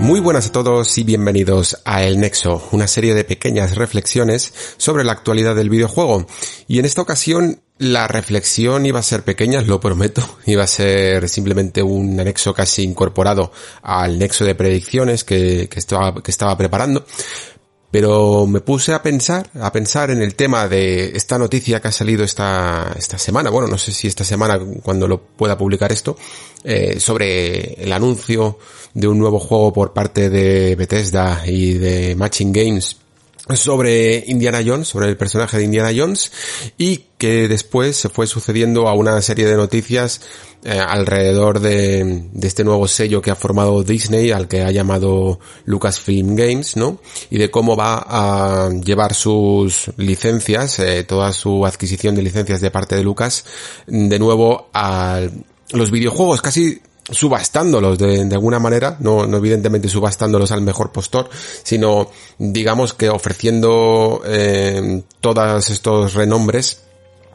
Muy buenas a todos y bienvenidos a El Nexo, una serie de pequeñas reflexiones sobre la actualidad del videojuego. Y en esta ocasión la reflexión iba a ser pequeña, lo prometo, iba a ser simplemente un anexo casi incorporado al nexo de predicciones que, estaba, que estaba preparando, pero me puse a pensar, a pensar en el tema de esta noticia que ha salido esta, esta semana, bueno, no sé si esta semana cuando lo pueda publicar esto, eh, sobre el anuncio de un nuevo juego por parte de Bethesda y de Matching Games sobre Indiana Jones, sobre el personaje de Indiana Jones, y que después se fue sucediendo a una serie de noticias eh, alrededor de, de, este nuevo sello que ha formado Disney, al que ha llamado Lucasfilm Games, ¿no? Y de cómo va a llevar sus licencias, eh, toda su adquisición de licencias de parte de Lucas, de nuevo a los videojuegos, casi subastándolos de, alguna manera, no, no evidentemente subastándolos al mejor postor, sino digamos que ofreciendo eh, todos estos renombres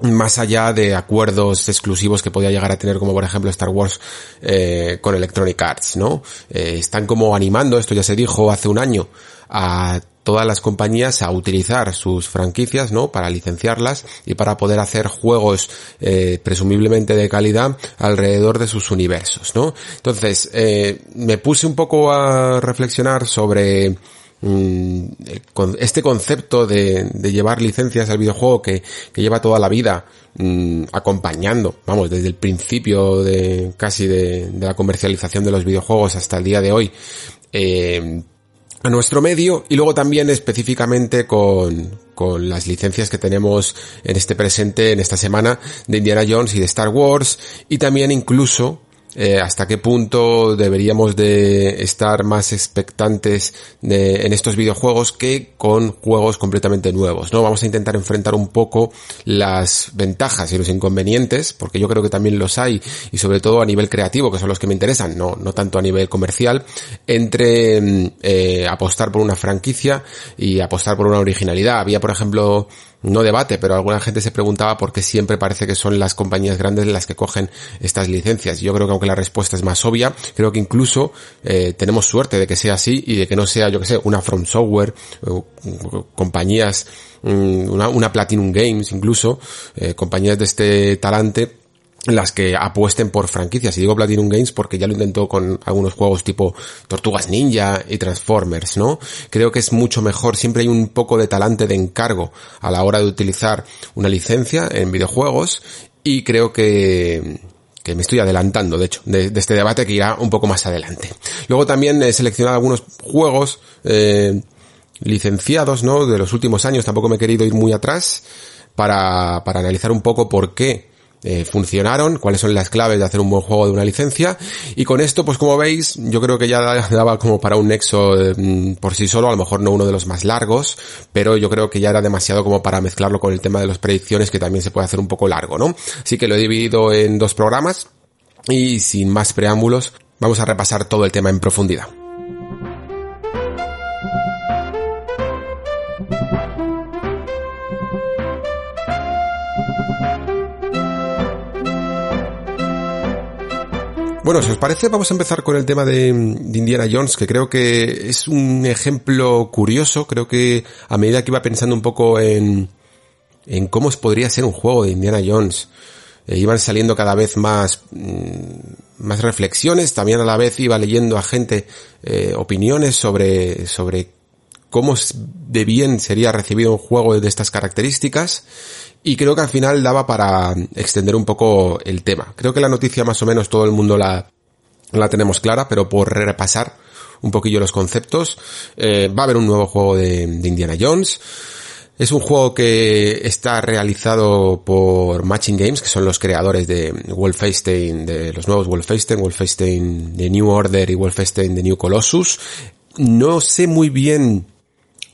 más allá de acuerdos exclusivos que podía llegar a tener como por ejemplo Star Wars eh, con Electronic Arts, ¿no? Eh, están como animando, esto ya se dijo hace un año, a todas las compañías a utilizar sus franquicias, ¿no? Para licenciarlas y para poder hacer juegos eh, presumiblemente de calidad alrededor de sus universos, ¿no? Entonces, eh, me puse un poco a reflexionar sobre este concepto de, llevar licencias al videojuego que, lleva toda la vida mm, acompañando, vamos, desde el principio de casi de, de, la comercialización de los videojuegos hasta el día de hoy, eh, a nuestro medio y luego también específicamente con las licencias que tenemos en este presente, en esta semana de Indiana Jones y de Star Wars y también incluso eh, hasta qué punto deberíamos de estar más expectantes en estos videojuegos que con juegos completamente nuevos, ¿no? Vamos a intentar enfrentar un poco las ventajas y los inconvenientes, porque yo creo que también los hay, y sobre todo a nivel creativo, que son los que me interesan, no, no tanto a nivel comercial, entre mm, eh, apostar por una franquicia y apostar por una originalidad. Había, por ejemplo, no debate, pero alguna gente se preguntaba por qué siempre parece que son las compañías grandes las que cogen estas licencias. Yo creo que aunque la respuesta es más obvia, creo que incluso eh, tenemos suerte de que sea así y de que no sea, yo que sé, una From Software, compañías, mm, una, una, Platinum Games incluso, eh, compañías de este talante las que apuesten por franquicias. Y digo Platinum Games porque ya lo intentó con algunos juegos tipo Tortugas Ninja y Transformers, ¿no? Creo que es mucho mejor, siempre hay un poco de talante de encargo a la hora de utilizar una licencia en videojuegos y creo que, que me estoy adelantando, de hecho, de, este debate que irá un poco más adelante. Luego también he seleccionado algunos juegos eh, licenciados, ¿no? De los últimos años, tampoco me he querido ir muy atrás para, para analizar un poco por qué eh, funcionaron, cuáles son las claves de hacer un buen juego de una licencia. Y con esto, pues como veis, yo creo que ya daba como para un nexo eh, por sí solo, a lo mejor no uno de los más largos, pero yo creo que ya era demasiado como para mezclarlo con el tema de las predicciones, que también se puede hacer un poco largo, ¿no? Así que lo he dividido en dos programas y sin más preámbulos, vamos a repasar todo el tema en profundidad. Bueno, si os parece, vamos a empezar con el tema de, Indiana Jones, que creo que es un ejemplo curioso. Creo que a medida que iba pensando un poco en, en cómo podría ser un juego de Indiana Jones, eh, iban saliendo cada vez más, mm, más reflexiones. También a la vez iba leyendo a gente eh, opiniones sobre, sobre cómo de bien sería recibido un juego de estas características. Y creo que al final daba para extender un poco el tema. Creo que la noticia más o menos todo el mundo la, la tenemos clara, pero por repasar un poquillo los conceptos, eh, va a haber un nuevo juego de, Indiana Jones. Es un juego que está realizado por Matching Games, que son los creadores de Wolfenstein, de los nuevos Wolfenstein, Wolfenstein de New Order y Wolfenstein de New Colossus. No sé muy bien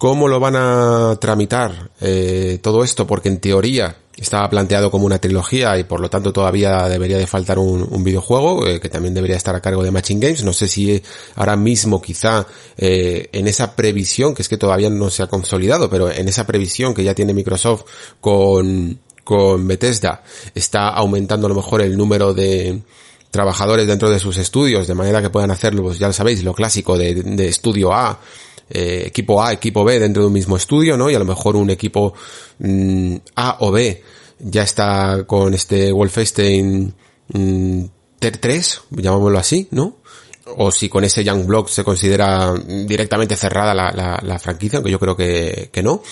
cómo lo van a tramitar eh, todo esto, porque en teoría estaba planteado como una trilogía y por lo tanto todavía debería de faltar un, videojuego eh, que también debería estar a cargo de Matching Games. No sé si ahora mismo quizá eh, en esa previsión, que es que todavía no se ha consolidado, pero en esa previsión que ya tiene Microsoft con, con Bethesda, está aumentando a lo mejor el número de trabajadores dentro de sus estudios, de manera que puedan hacerlo, pues ya lo sabéis, lo clásico de, de estudio A, eh, equipo A, equipo B dentro de un mismo estudio, ¿no? Y a lo mejor un equipo mm, A o B ya está con este Wolfenstein mm, Ter 3, llamámoslo así, ¿no? O si con ese Young Block se considera directamente cerrada la, la, la franquicia, aunque yo creo que, que no.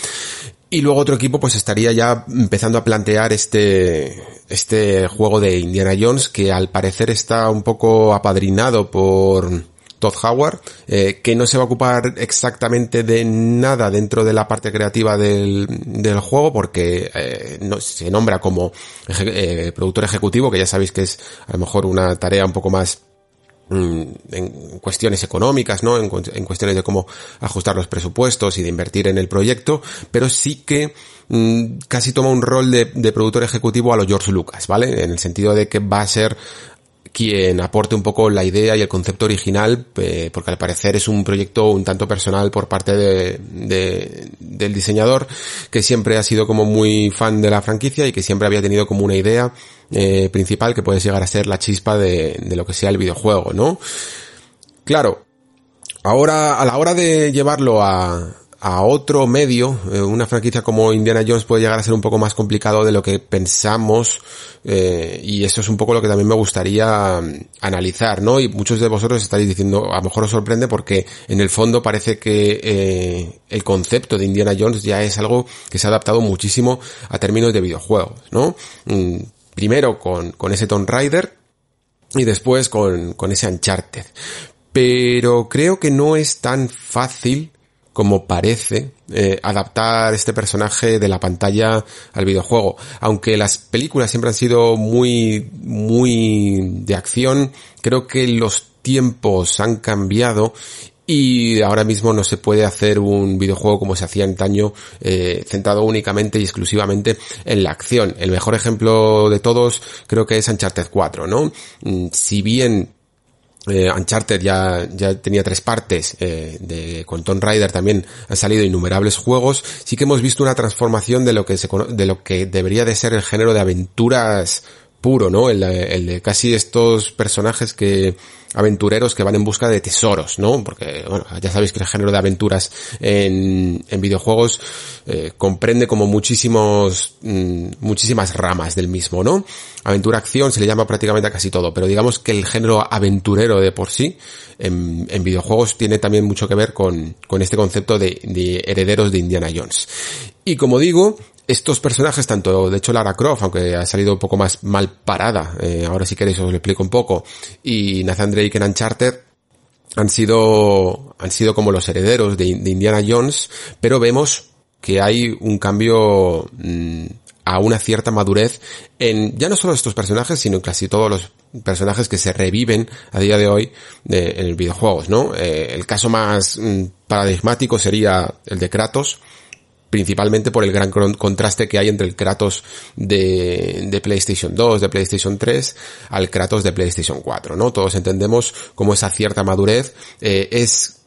Y luego otro equipo pues estaría ya empezando a plantear este, este juego de Indiana Jones que al parecer está un poco apadrinado por, Todd Howard, eh, que no se va a ocupar exactamente de nada dentro de la parte creativa del, del juego, porque eh, no, se nombra como eh, productor ejecutivo, que ya sabéis que es a lo mejor una tarea un poco más mm, en cuestiones económicas, ¿no? En, cuestiones de cómo ajustar los presupuestos y de invertir en el proyecto, pero sí que mm, casi toma un rol de, de, productor ejecutivo a lo George Lucas, ¿vale? En el sentido de que va a ser quien aporte un poco la idea y el concepto original, eh, porque al parecer es un proyecto un tanto personal por parte de, de, del diseñador, que siempre ha sido como muy fan de la franquicia y que siempre había tenido como una idea eh, principal que puede llegar a ser la chispa de lo que sea el videojuego, ¿no? Claro, ahora, a la hora de llevarlo a, a otro medio, eh, una franquicia como Indiana Jones puede llegar a ser un poco más complicado de lo que pensamos eh, y eso es un poco lo que también me gustaría mm, analizar, ¿no? Y muchos de vosotros estaréis diciendo, a lo mejor os sorprende porque en el fondo parece que eh, el concepto de Indiana Jones ya es algo que se ha adaptado muchísimo a términos de videojuegos, ¿no? Mm, primero con, con ese Tomb Raider y después con, con ese Uncharted. Pero creo que no es tan fácil como parece eh, adaptar este personaje de la pantalla al videojuego. Aunque las películas siempre han sido muy, muy de acción, creo que los tiempos han cambiado y ahora mismo no se puede hacer un videojuego como se hacía antaño eh, centrado únicamente y exclusivamente en la acción. El mejor ejemplo de todos creo que es Uncharted 4, ¿no? Mm, si bien eh, Uncharted ya, ya tenía tres partes, eh, de, con Tomb Raider también han salido innumerables juegos, sí que hemos visto una transformación de lo que se, de lo que debería de ser el género de aventuras puro, ¿no? El, el, de casi estos personajes que aventureros que van en busca de tesoros, ¿no? Porque, bueno, ya sabéis que el género de aventuras en, en videojuegos eh, comprende como muchísimos, mmm, muchísimas ramas del mismo, ¿no? Aventura acción se le llama prácticamente a casi todo, pero digamos que el género aventurero de por sí en, en videojuegos tiene también mucho que ver con, con este concepto de, de herederos de Indiana Jones. Y como digo, estos personajes, tanto de hecho Lara Croft, aunque ha salido un poco más mal parada, eh, ahora si queréis os lo explico un poco, y Nathan Drake en Uncharted, han sido, han sido como los herederos de, Indiana Jones, pero vemos que hay un cambio mmm, a una cierta madurez en ya no solo estos personajes, sino en casi todos los personajes que se reviven a día de hoy de, en videojuegos, ¿no? Eh, el caso más mmm, paradigmático sería el de Kratos, principalmente por el gran contraste que hay entre el Kratos de, de, PlayStation 2, de PlayStation 3, al Kratos de PlayStation 4, ¿no? Todos entendemos cómo esa cierta madurez eh, es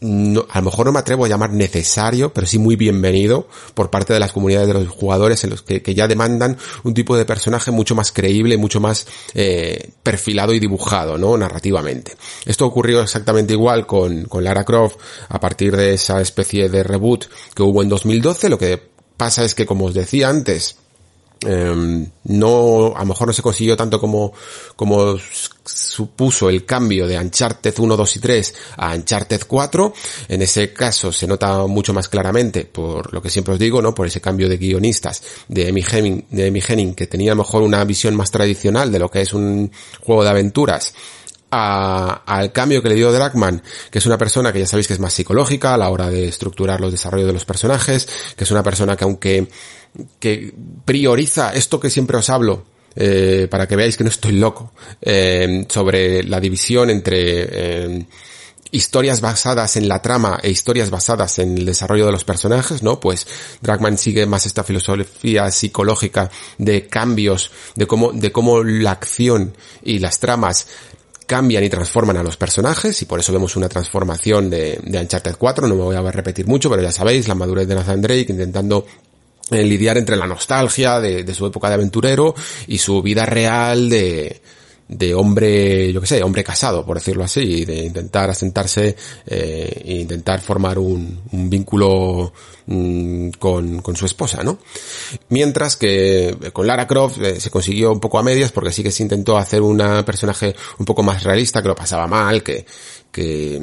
no, a lo mejor no me atrevo a llamar necesario, pero sí muy bienvenido por parte de las comunidades de los jugadores en los que, ya demandan un tipo de personaje mucho más creíble, mucho más eh, perfilado y dibujado, ¿no? Narrativamente. Esto ocurrió exactamente igual con, con Lara Croft a partir de esa especie de reboot que hubo en 2012. Lo que pasa es que, como os decía antes, eh, no, a lo mejor no se consiguió tanto como, como supuso el cambio de Uncharted 1, 2 y 3 a Uncharted 4. En ese caso se nota mucho más claramente por lo que siempre os digo, ¿no? Por ese cambio de guionistas de Amy Henning, de Henning que tenía a lo mejor una visión más tradicional de lo que es un juego de aventuras al cambio que le dio Dragman, que es una persona que ya sabéis que es más psicológica a la hora de estructurar los desarrollos de los personajes, que es una persona que aunque que prioriza esto que siempre os hablo, eh, para que veáis que no estoy loco, eh, sobre la división entre eh, historias basadas en la trama e historias basadas en el desarrollo de los personajes, ¿no? Pues Dragman sigue más esta filosofía psicológica de cambios, de cómo, de cómo la acción y las tramas cambian y transforman a los personajes y por eso vemos una transformación de, de Uncharted 4, no me voy a repetir mucho, pero ya sabéis, la madurez de Nathan Drake intentando eh, lidiar entre la nostalgia de, de su época de aventurero y su vida real de, de hombre, yo que sé, hombre casado, por decirlo así, de intentar asentarse eh, e intentar formar un, un vínculo mm, con, con, su esposa, ¿no? Mientras que con Lara Croft eh, se consiguió un poco a medias porque sí que se intentó hacer una personaje un poco más realista, que lo pasaba mal, que, que,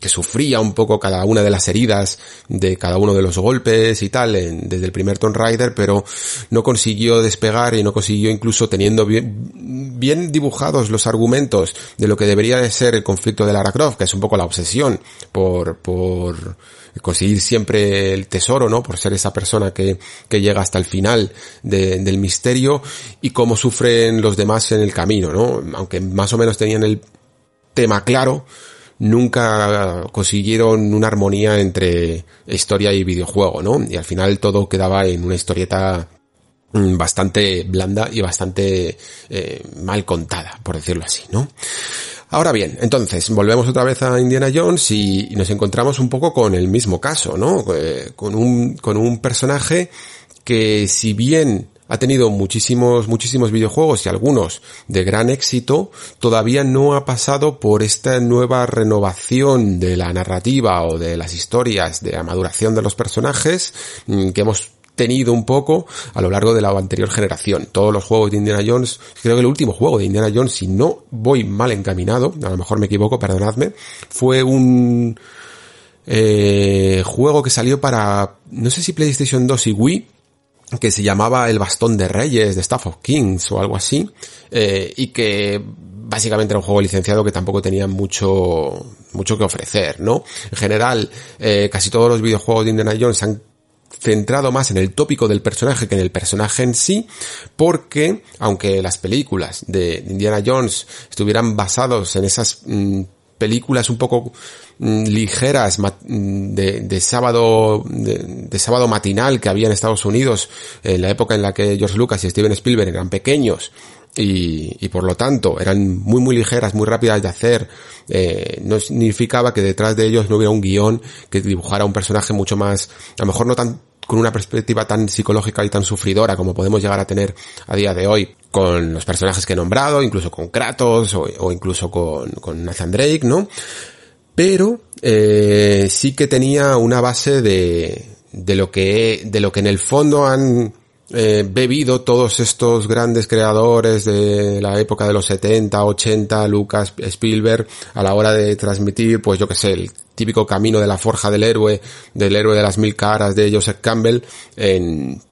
que, sufría un poco cada una de las heridas de cada uno de los golpes y tal en, desde el primer Tomb Raider, pero no consiguió despegar y no consiguió incluso teniendo bien, dibujados los argumentos de lo que debería de ser el conflicto de Lara Croft, que es un poco la obsesión por, por conseguir siempre el tesoro, ¿no? Por ser esa persona que, que llega hasta el final de, del misterio y cómo sufren los demás en el camino, ¿no? Aunque más o menos tenían el tema claro, nunca consiguieron una armonía entre historia y videojuego, ¿no? Y al final todo quedaba en una historieta mm, bastante blanda y bastante eh, mal contada, por decirlo así, ¿no? Ahora bien, entonces, volvemos otra vez a Indiana Jones y, nos encontramos un poco con el mismo caso, ¿no? Eh, con un, con un personaje que si bien ha tenido muchísimos, muchísimos videojuegos y algunos de gran éxito, todavía no ha pasado por esta nueva renovación de la narrativa o de las historias, de la maduración de los personajes mm, que hemos tenido un poco a lo largo de la anterior generación. Todos los juegos de Indiana Jones, creo que el último juego de Indiana Jones, si no voy mal encaminado, a lo mejor me equivoco, perdonadme, fue un eh, juego que salió para, no sé si PlayStation 2 y Wii, que se llamaba El Bastón de Reyes, de Staff of Kings o algo así, eh, y que básicamente era un juego licenciado que tampoco tenía mucho, mucho que ofrecer, ¿no? En general, eh, casi todos los videojuegos de Indiana Jones han centrado más en el tópico del personaje que en el personaje en sí, porque aunque las películas de Indiana Jones estuvieran basados en esas mm, películas un poco mm, ligeras mm, de, de sábado de, sábado matinal que había en Estados Unidos en la época en la que George Lucas y Steven Spielberg eran pequeños y, y por lo tanto eran muy muy ligeras, muy rápidas de hacer, eh, no significaba que detrás de ellos no hubiera un guion que dibujara un personaje mucho más, a lo mejor no tan con una perspectiva tan psicológica y tan sufridora como podemos llegar a tener a día de hoy con los personajes que he nombrado, incluso con Kratos o, incluso con, con, Nathan Drake, ¿no? Pero eh, sí que tenía una base de, de lo que de lo que en el fondo han eh, bebido todos estos grandes creadores de la época de los 70, 80, Lucas, Spielberg, a la hora de transmitir, pues yo que sé, el típico camino de la forja del héroe, del héroe de las mil caras de Joseph Campbell, en,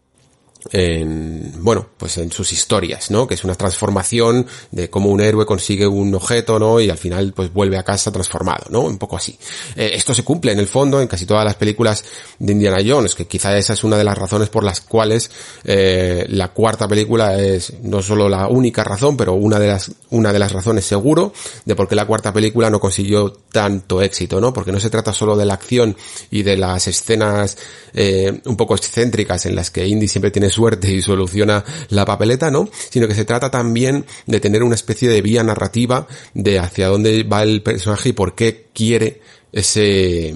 en, bueno, pues en sus historias, ¿no? Que es una transformación de cómo un héroe consigue un objeto, ¿no? Y al final, pues vuelve a casa transformado, ¿no? Un poco así. Eh, esto se cumple en el fondo en casi todas las películas de Indiana Jones, que quizá esa es una de las razones por las cuales eh, la cuarta película es no solo la única razón, pero una de las, una de las razones seguro de por qué la cuarta película no consiguió tanto éxito, ¿no? Porque no se trata solo de la acción y de las escenas eh, un poco excéntricas en las que Indy siempre tiene suerte y soluciona la papeleta, ¿no? Sino que se trata también de tener una especie de vía narrativa de hacia dónde va el personaje y por qué quiere ese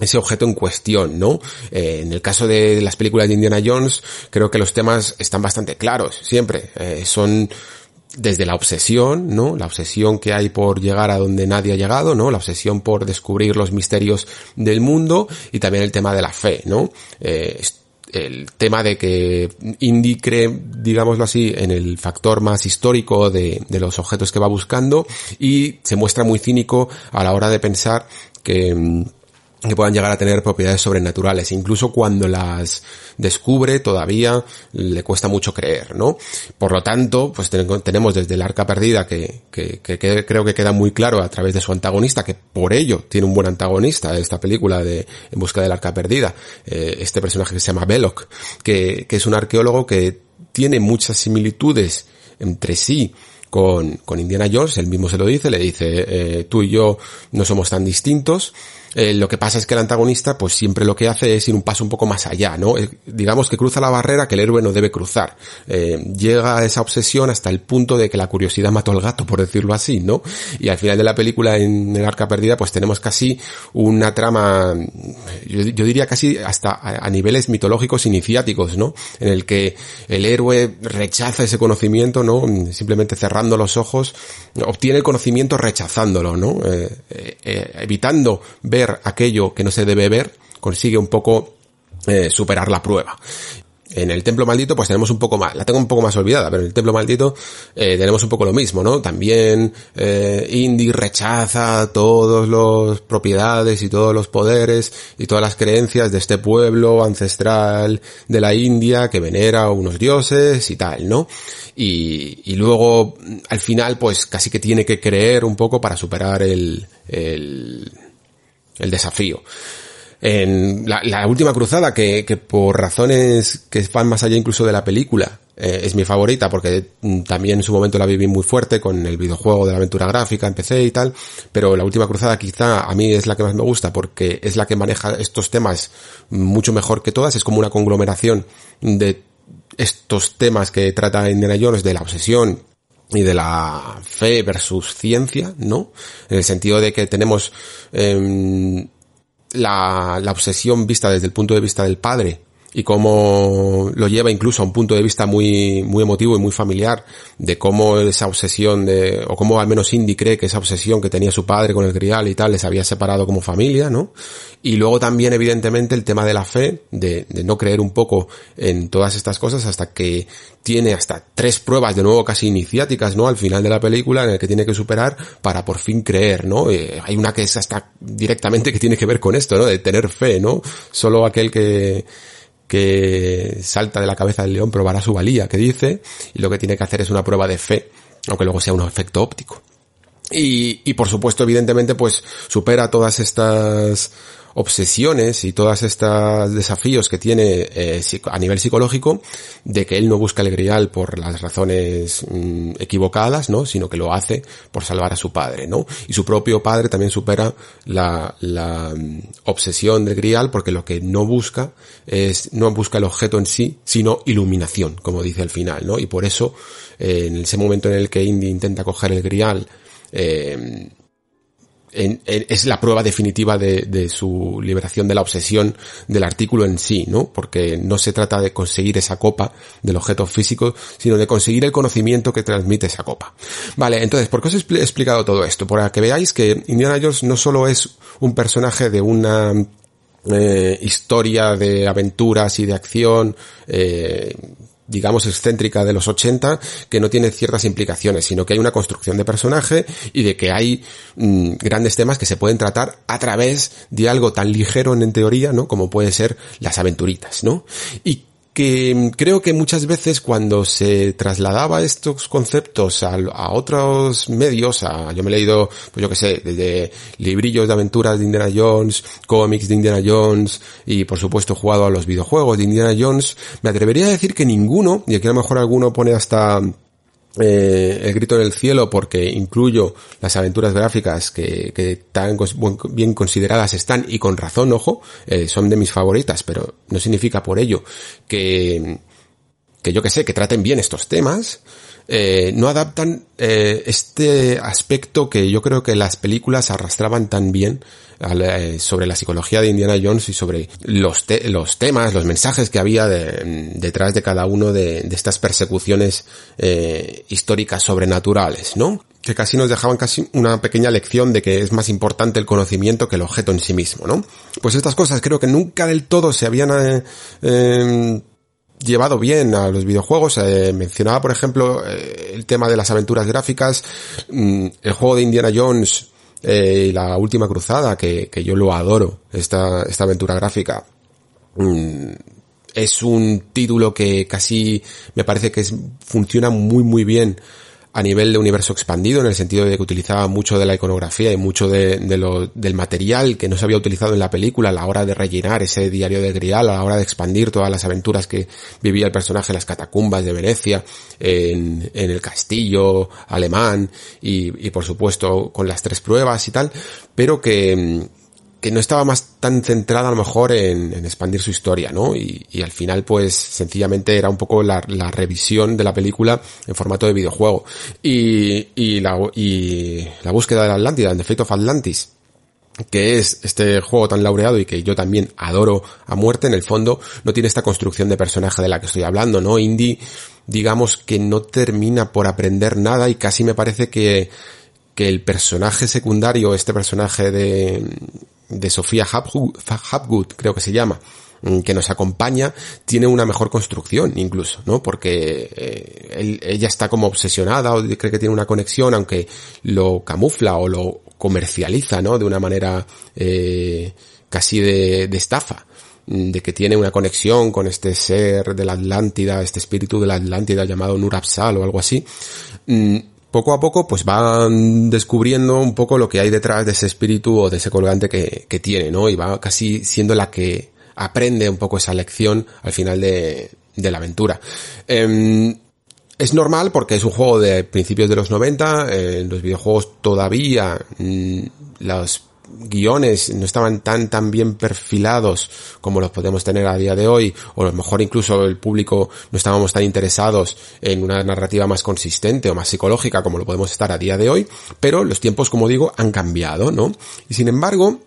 ese objeto en cuestión, ¿no? Eh, en el caso de las películas de Indiana Jones, creo que los temas están bastante claros, siempre. Eh, son desde la obsesión, ¿no? La obsesión que hay por llegar a donde nadie ha llegado, ¿no? La obsesión por descubrir los misterios del mundo y también el tema de la fe, ¿no? Eh, el tema de que Indy cree, digámoslo así, en el factor más histórico de, de, los objetos que va buscando y se muestra muy cínico a la hora de pensar que que puedan llegar a tener propiedades sobrenaturales. Incluso cuando las descubre todavía le cuesta mucho creer, ¿no? Por lo tanto, pues tenemos desde el arca perdida que, que, que, creo que queda muy claro a través de su antagonista, que por ello tiene un buen antagonista esta película de En busca del arca perdida, eh, este personaje que se llama Belloc, que, que es un arqueólogo que tiene muchas similitudes entre sí con, con Indiana Jones, él mismo se lo dice, le dice, eh, tú y yo no somos tan distintos, eh, lo que pasa es que el antagonista, pues siempre lo que hace es ir un paso un poco más allá, ¿no? Eh, digamos que cruza la barrera que el héroe no debe cruzar. Eh, llega a esa obsesión hasta el punto de que la curiosidad mató al gato, por decirlo así, ¿no? Y al final de la película, en el arca perdida, pues tenemos casi una trama, yo, diría casi hasta a, niveles mitológicos iniciáticos, ¿no? En el que el héroe rechaza ese conocimiento, ¿no? Simplemente cerrando los ojos, obtiene el conocimiento rechazándolo, ¿no? evitando ver aquello que no se debe ver, consigue un poco eh, superar la prueba. En el templo maldito pues tenemos un poco más, la tengo un poco más olvidada, pero en el templo maldito eh, tenemos un poco lo mismo, ¿no? También eh, Indy rechaza todos los propiedades y todos los poderes y todas las creencias de este pueblo ancestral de la India que venera a unos dioses y tal, ¿no? Y, y luego al final pues casi que tiene que creer un poco para superar el, el el desafío. En la, última cruzada, que, que, por razones que van más allá incluso de la película, eh, es mi favorita porque mm, también en su momento la viví muy fuerte con el videojuego de la aventura gráfica, empecé y tal, pero la última cruzada quizá a mí es la que más me gusta porque es la que maneja estos temas mucho mejor que todas, es como una conglomeración de estos temas que trata Indiana Jones, de la obsesión, y de la fe versus ciencia, ¿no? En el sentido de que tenemos em, la, la obsesión vista desde el punto de vista del padre y cómo lo lleva incluso a un punto de vista muy, muy emotivo y muy familiar de cómo esa obsesión de, o cómo al menos Indy cree que esa obsesión que tenía su padre con el grial y tal les había separado como familia, ¿no? Y luego también evidentemente el tema de la fe, de, no creer un poco en todas estas cosas hasta que tiene hasta tres pruebas de nuevo casi iniciáticas, ¿no? Al final de la película en el que tiene que superar para por fin creer, ¿no? Eh, hay una que es hasta directamente que tiene que ver con esto, ¿no? De tener fe, ¿no? Solo aquel que, que salta de la cabeza del león probará su valía, que dice, y lo que tiene que hacer es una prueba de fe, aunque luego sea un efecto óptico. Y, y por supuesto, evidentemente, pues supera todas estas obsesiones y todas estos desafíos que tiene eh, a nivel psicológico de que él no busca el grial por las razones mm, equivocadas, ¿no? Sino que lo hace por salvar a su padre, ¿no? Y su propio padre también supera la, la mm, obsesión del grial porque lo que no busca es, no busca el objeto en sí, sino iluminación, como dice al final, ¿no? Y por eso, eh, en ese momento en el que Indy intenta coger el grial, eh, es la prueba definitiva de, su liberación de la obsesión del artículo en sí, ¿no? Porque no se trata de conseguir esa copa del objeto físico, sino de conseguir el conocimiento que transmite esa copa. Vale, entonces, ¿por qué os he explicado todo esto? Para que veáis que Indiana Jones no solo es un personaje de una eh, historia de aventuras y de acción eh, digamos, excéntrica de los 80 que no tiene ciertas implicaciones, sino que hay una construcción de personaje y de que hay mm, grandes temas que se pueden tratar a través de algo tan ligero en, teoría, ¿no? Como puede ser las aventuritas, ¿no? Que creo que muchas veces cuando se trasladaba estos conceptos a, otros medios, a, yo me he leído, pues yo que sé, desde librillos de aventuras de Indiana Jones, cómics de Indiana Jones y por supuesto jugado a los videojuegos de Indiana Jones, me atrevería a decir que ninguno, y aquí a lo mejor alguno pone hasta eh, el grito del cielo porque incluyo las aventuras gráficas que, que tan bien consideradas están y con razón, ojo, eh, son de mis favoritas, pero no significa por ello que, que yo que sé, que traten bien estos temas, eh, no adaptan eh, este aspecto que yo creo que las películas arrastraban tan bien eh, sobre la psicología de Indiana Jones y sobre los, los temas, los mensajes que había detrás de cada uno de, estas persecuciones eh, históricas sobrenaturales, ¿no? que casi nos dejaban casi una pequeña lección de que es más importante el conocimiento que el objeto en sí mismo, ¿no? Pues estas cosas creo que nunca del todo se habían eh, em, llevado bien a los videojuegos. mencionaba, por ejemplo, el tema de las aventuras gráficas. Mm, el juego de Indiana Jones eh, La Última Cruzada, que, que yo lo adoro, esta, esta aventura gráfica. Mm, es un título que casi me parece que es, funciona muy muy bien a nivel de universo expandido, en el sentido de que utilizaba mucho de la iconografía y mucho de, lo, del material que no se había utilizado en la película a la hora de rellenar ese diario de Grial, a la hora de expandir todas las aventuras que vivía el personaje en las catacumbas de Venecia, en, en el castillo alemán y, y por supuesto con las tres pruebas y tal, pero que, que no estaba más tan centrada a lo mejor en, expandir su historia, ¿no? Y, al final pues sencillamente era un poco la, revisión de la película en formato de videojuego. Y, la, y búsqueda de la Atlántida, The Fate of Atlantis, que es este juego tan laureado y que yo también adoro a muerte, en el fondo no tiene esta construcción de personaje de la que estoy hablando, ¿no? Indie, digamos que no termina por aprender nada y casi me parece que que el personaje secundario, este personaje de, de Sofía Hapgood, creo que se llama, mm, que nos acompaña, tiene una mejor construcción incluso, ¿no? Porque eh, ella está como obsesionada o cree que tiene una conexión, aunque lo camufla o lo comercializa, ¿no? De una manera eh, casi de, de estafa mm, de que tiene una conexión con este ser de la Atlántida, este espíritu de la Atlántida llamado Nurapsal o algo así, mm, poco a poco pues van descubriendo un poco lo que hay detrás de ese espíritu o de ese colgante que, que tiene, ¿no? Y va casi siendo la que aprende un poco esa lección al final de, de la aventura. Eh, es normal porque es un juego de principios de los 90, eh, los videojuegos todavía mm, los guiones no estaban tan tan bien perfilados como los podemos tener a día de hoy o a lo mejor incluso el público no estábamos tan interesados en una narrativa más consistente o más psicológica como lo podemos estar a día de hoy pero los tiempos como digo han cambiado no y sin embargo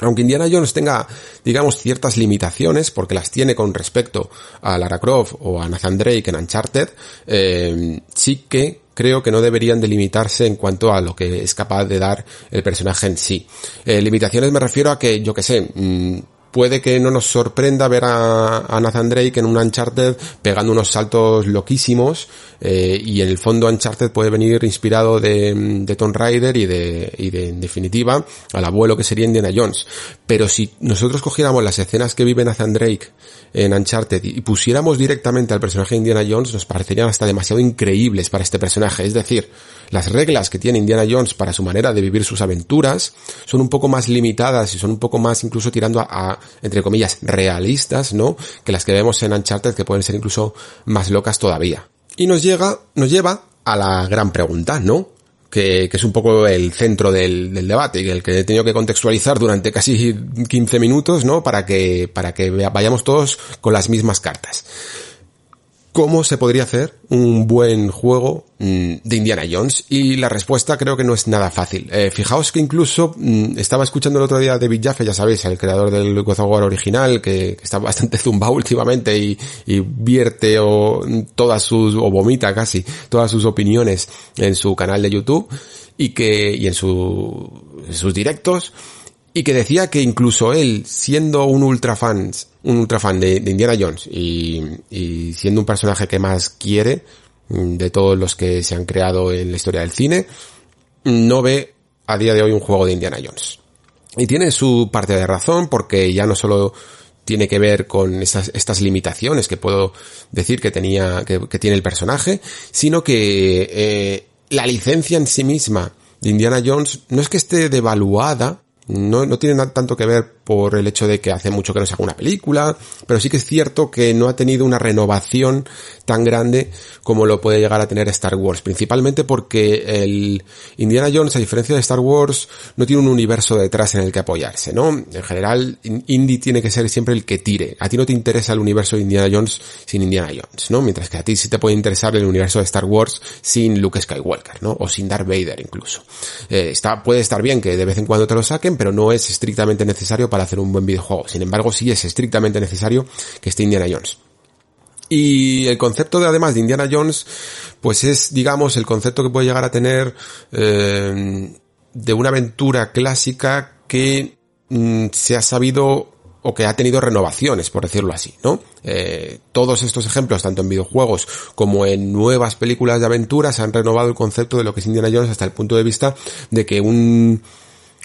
aunque Indiana Jones tenga, digamos, ciertas limitaciones, porque las tiene con respecto a Lara Croft o a Nathan Drake en Uncharted, eh, sí que creo que no deberían delimitarse en cuanto a lo que es capaz de dar el personaje en sí. Eh, limitaciones me refiero a que, yo que sé, mm, puede que no nos sorprenda ver a, Nathan Drake en un Uncharted pegando unos saltos loquísimos eh, y en el fondo Uncharted puede venir inspirado de, de Tomb Raider y de, y de, en definitiva, al abuelo que sería Indiana Jones. Pero si nosotros cogiéramos las escenas que vive Nathan Drake en Uncharted y pusiéramos directamente al personaje de Indiana Jones, nos parecerían hasta demasiado increíbles para este personaje. Es decir, las reglas que tiene Indiana Jones para su manera de vivir sus aventuras son un poco más limitadas y son un poco más incluso tirando a, entre comillas, realistas, ¿no? Que las que vemos en Uncharted que pueden ser incluso más locas todavía. Y nos llega, nos lleva a la gran pregunta, ¿no? Que, que, es un poco el centro del, del debate y el que he tenido que contextualizar durante casi 15 minutos, ¿no? Para que, para que vayamos todos con las mismas cartas cómo se podría hacer un buen juego mm, de Indiana Jones y la respuesta creo que no es nada fácil. Eh, fijaos que incluso mm, estaba escuchando el otro día a David Jaffe, ya sabéis, el creador del God War original, que, está bastante zumbado últimamente y, vierte o todas sus, o vomita casi, todas sus opiniones en su canal de YouTube y que, y en, su, en sus directos y que decía que incluso él, siendo un ultra fan, un ultra fan de, Indiana Jones y, y, siendo un personaje que más quiere mm, de todos los que se han creado en la historia del cine, no ve a día de hoy un juego de Indiana Jones. Y tiene su parte de razón porque ya no solo tiene que ver con estas, estas limitaciones que puedo decir que tenía, que, que tiene el personaje, sino que eh, la licencia en sí misma de Indiana Jones no es que esté devaluada, no, no tiene tanto que ver por el hecho de que hace mucho que no se haga una película, pero sí que es cierto que no ha tenido una renovación tan grande como lo puede llegar a tener Star Wars, principalmente porque el Indiana Jones, a diferencia de Star Wars, no tiene un universo detrás en el que apoyarse, ¿no? En general, Indy tiene que ser siempre el que tire. A ti no te interesa el universo de Indiana Jones sin Indiana Jones, ¿no? Mientras que a ti sí te puede interesar el universo de Star Wars sin Luke Skywalker, ¿no? O sin Darth Vader incluso. Eh, está, puede estar bien que de vez en cuando te lo saquen, pero no es estrictamente necesario para hacer un buen videojuego. Sin embargo, sí es estrictamente necesario que esté Indiana Jones. Y el concepto de además de Indiana Jones, pues es, digamos, el concepto que puede llegar a tener eh, de una aventura clásica que mm, se ha sabido o que ha tenido renovaciones, por decirlo así, ¿no? Eh, todos estos ejemplos, tanto en videojuegos como en nuevas películas de aventuras, han renovado el concepto de lo que es Indiana Jones hasta el punto de vista de que un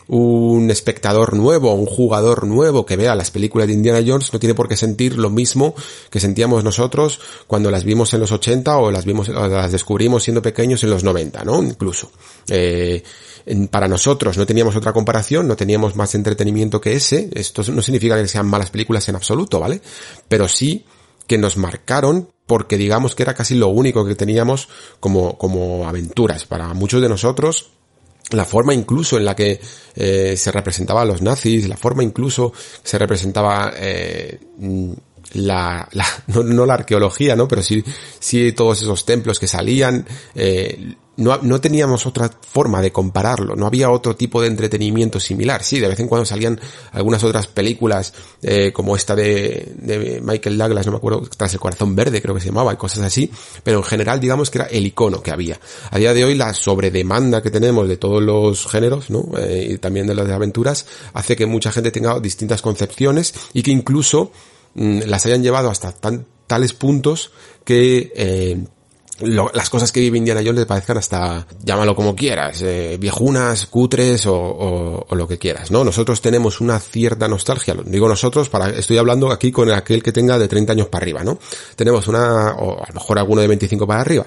un espectador nuevo, un jugador nuevo que vea las películas de Indiana Jones no tiene por qué sentir lo mismo que sentíamos nosotros cuando las vimos en los 80 o las vimos, o las descubrimos siendo pequeños en los 90, ¿no? Incluso. Eh, para nosotros no teníamos otra comparación, no teníamos más entretenimiento que ese. Esto no significa que sean malas películas en absoluto, ¿vale? Pero sí que nos marcaron porque digamos que era casi lo único que teníamos como, como aventuras. Para muchos de nosotros, la forma incluso en la que eh, se representaba a los nazis, la forma incluso se representaba eh, la, la no, no, la arqueología, ¿no? Pero sí, sí todos esos templos que salían, eh, no, no teníamos otra forma de compararlo, no había otro tipo de entretenimiento similar. Sí, de vez en cuando salían algunas otras películas, eh, como esta de, de Michael Douglas, no me acuerdo, tras el corazón verde creo que se llamaba, y cosas así, pero en general digamos que era el icono que había. A día de hoy la sobredemanda que tenemos de todos los géneros, ¿no? Eh, y también de las de aventuras, hace que mucha gente tenga distintas concepciones y que incluso mm, las hayan llevado hasta tan, tales puntos que eh, las cosas que vive Indiana Jones le parezcan hasta, llámalo como quieras, eh, viejunas, cutres o, o, o, lo que quieras, ¿no? Nosotros tenemos una cierta nostalgia, digo nosotros, para, estoy hablando aquí con aquel que tenga de 30 años para arriba, ¿no? Tenemos una, o a lo mejor alguno de 25 para arriba,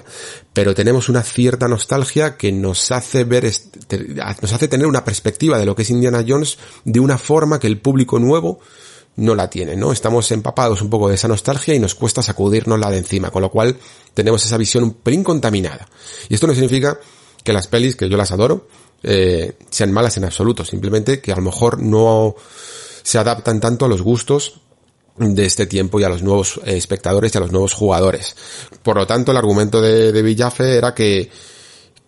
pero tenemos una cierta nostalgia que nos hace ver, nos hace tener una perspectiva de lo que es Indiana Jones de una forma que el público nuevo no la tiene, ¿no? Estamos empapados un poco de esa nostalgia y nos cuesta sacudirnos la de encima, con lo cual tenemos esa visión un pelín contaminada. Y esto no significa que las pelis, que yo las adoro, eh, sean malas en absoluto, simplemente que a lo mejor no se adaptan tanto a los gustos de este tiempo y a los nuevos eh, espectadores y a los nuevos jugadores. Por lo tanto, el argumento de, de Villafe era que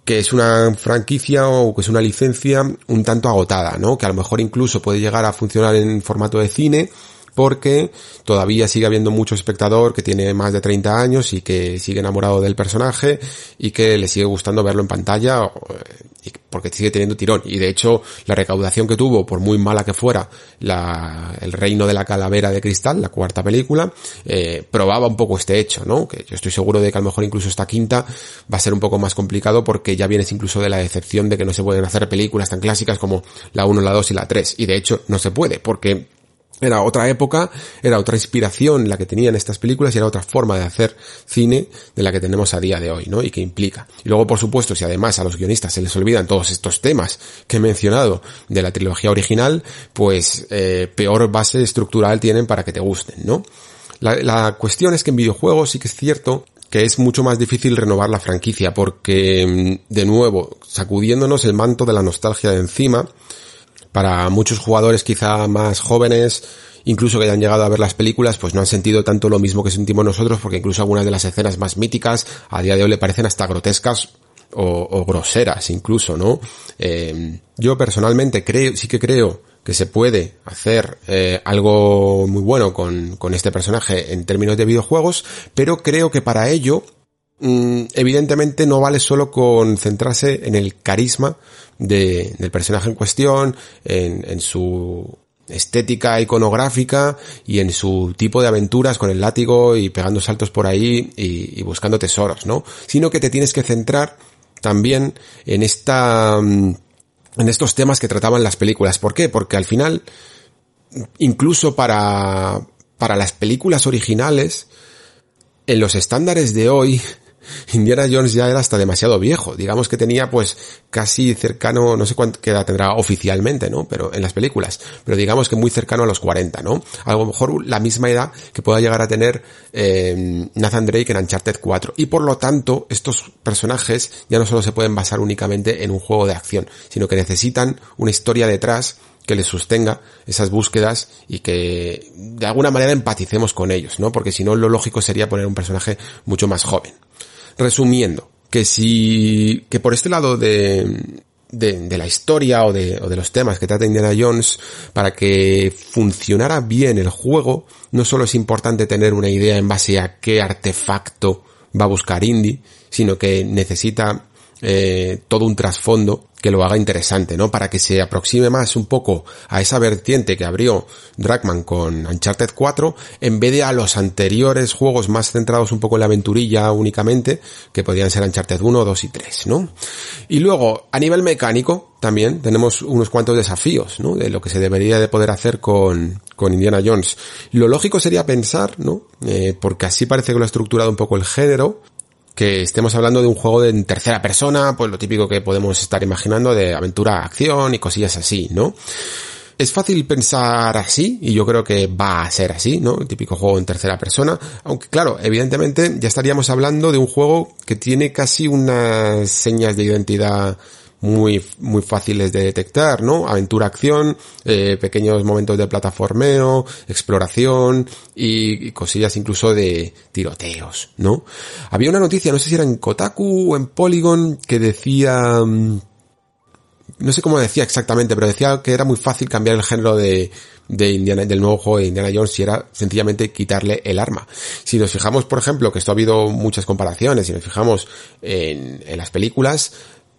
que es una franquicia o que es una licencia un tanto agotada, ¿no? Que a lo mejor incluso puede llegar a funcionar en formato de cine, porque todavía sigue habiendo mucho espectador que tiene más de 30 años y que sigue enamorado del personaje y que le sigue gustando verlo en pantalla eh, porque sigue teniendo tirón. Y de hecho, la recaudación que tuvo, por muy mala que fuera, la, el reino de la calavera de cristal, la cuarta película, eh, probaba un poco este hecho, ¿no? Que yo estoy seguro de que a lo mejor incluso esta quinta va a ser un poco más complicado porque ya vienes incluso de la decepción de que no se pueden hacer películas tan clásicas como la 1, la 2 y la 3. Y de hecho, no se puede porque era otra época, era otra inspiración la que tenían estas películas y era otra forma de hacer cine de la que tenemos a día de hoy, ¿no? Y que implica. Y luego, por supuesto, si además a los guionistas se les olvidan todos estos temas que he mencionado de la trilogía original, pues eh, peor base estructural tienen para que te gusten, ¿no? La, la cuestión es que en videojuegos sí que es cierto que es mucho más difícil renovar la franquicia porque, mm, de nuevo, sacudiéndonos el manto de la nostalgia de encima, para muchos jugadores quizá más jóvenes, incluso que hayan llegado a ver las películas, pues no han sentido tanto lo mismo que sentimos nosotros, porque incluso algunas de las escenas más míticas a día de hoy le parecen hasta grotescas o, groseras incluso, ¿no? Eh, yo personalmente creo, sí que creo que se puede hacer eh, algo muy bueno con, con este personaje en términos de videojuegos, pero creo que para ello evidentemente no vale solo con centrarse en el carisma de, del personaje en cuestión, en, en, su estética iconográfica y en su tipo de aventuras con el látigo y pegando saltos por ahí y, y buscando tesoros, ¿no? Sino que te tienes que centrar también en esta, mm, en estos temas que trataban las películas. ¿Por qué? Porque al final, incluso para, para las películas originales, en los estándares de hoy, Indiana Jones ya era hasta demasiado viejo. Digamos que tenía pues casi cercano, no sé cuánto edad tendrá oficialmente, ¿no? Pero en las películas. Pero digamos que muy cercano a los 40, ¿no? A lo mejor la misma edad que pueda llegar a tener eh, Nathan Drake en Uncharted 4. Y por lo tanto, estos personajes ya no solo se pueden basar únicamente en un juego de acción, sino que necesitan una historia detrás que les sostenga esas búsquedas y que de alguna manera empaticemos con ellos, ¿no? Porque si no, lo lógico sería poner un personaje mucho más joven. Resumiendo, que si, que por este lado de, de, de, la historia o de, o de los temas que trata Indiana Jones, para que funcionara bien el juego, no solo es importante tener una idea en base a qué artefacto va a buscar Indy, sino que necesita eh, todo un trasfondo que lo haga interesante, ¿no? Para que se aproxime más un poco a esa vertiente que abrió Dragman con Uncharted 4, en vez de a los anteriores juegos más centrados un poco en la aventurilla únicamente, que podían ser Uncharted 1, 2 y 3, ¿no? Y luego, a nivel mecánico, también tenemos unos cuantos desafíos, ¿no? De lo que se debería de poder hacer con, con Indiana Jones. Lo lógico sería pensar, ¿no? Eh, porque así parece que lo ha estructurado un poco el género, que estemos hablando de un juego en tercera persona, pues lo típico que podemos estar imaginando de aventura, acción y cosillas así, ¿no? Es fácil pensar así, y yo creo que va a ser así, ¿no? El típico juego en tercera persona. Aunque claro, evidentemente ya estaríamos hablando de un juego que tiene casi unas señas de identidad muy, muy fáciles de detectar, ¿no? Aventura, acción, eh, pequeños momentos de plataformeo, exploración y, cosillas incluso de tiroteos, ¿no? Había una noticia, no sé si era en Kotaku o en Polygon, que decía, mm, no sé cómo decía exactamente, pero decía que era muy fácil cambiar el género de, de Indiana, del nuevo juego de Indiana Jones si era sencillamente quitarle el arma. Si nos fijamos, por ejemplo, que esto ha habido muchas comparaciones, si nos fijamos en, en las películas,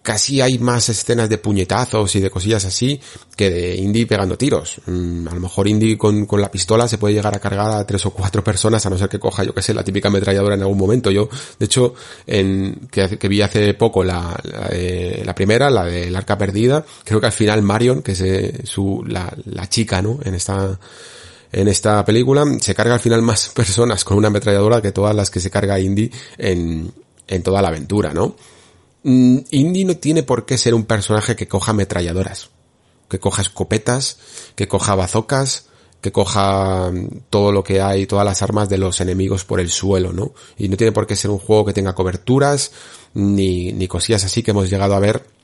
casi hay más escenas de puñetazos y de cosillas así que de Indy pegando tiros. Mm, a lo mejor Indy con, con, la pistola se puede llegar a cargar a tres o cuatro personas a no ser que coja, yo que sé, la típica ametralladora en algún momento. Yo, de hecho, en, que, vi hace poco la, la, la, primera, la del arca perdida, creo que al final Marion, que es eh, su, la, la chica, ¿no? En esta, en esta película, se carga al final más personas con una ametralladora que todas las que se carga Indy en, en toda la aventura, ¿no? Mm, Indy no tiene por qué ser un personaje que coja ametralladoras, que coja escopetas, que coja bazocas, que coja mm, todo lo que hay, todas las armas de los enemigos por el suelo, ¿no? Y no tiene por qué ser un juego que tenga coberturas, ni, ni cosillas así que hemos llegado a ver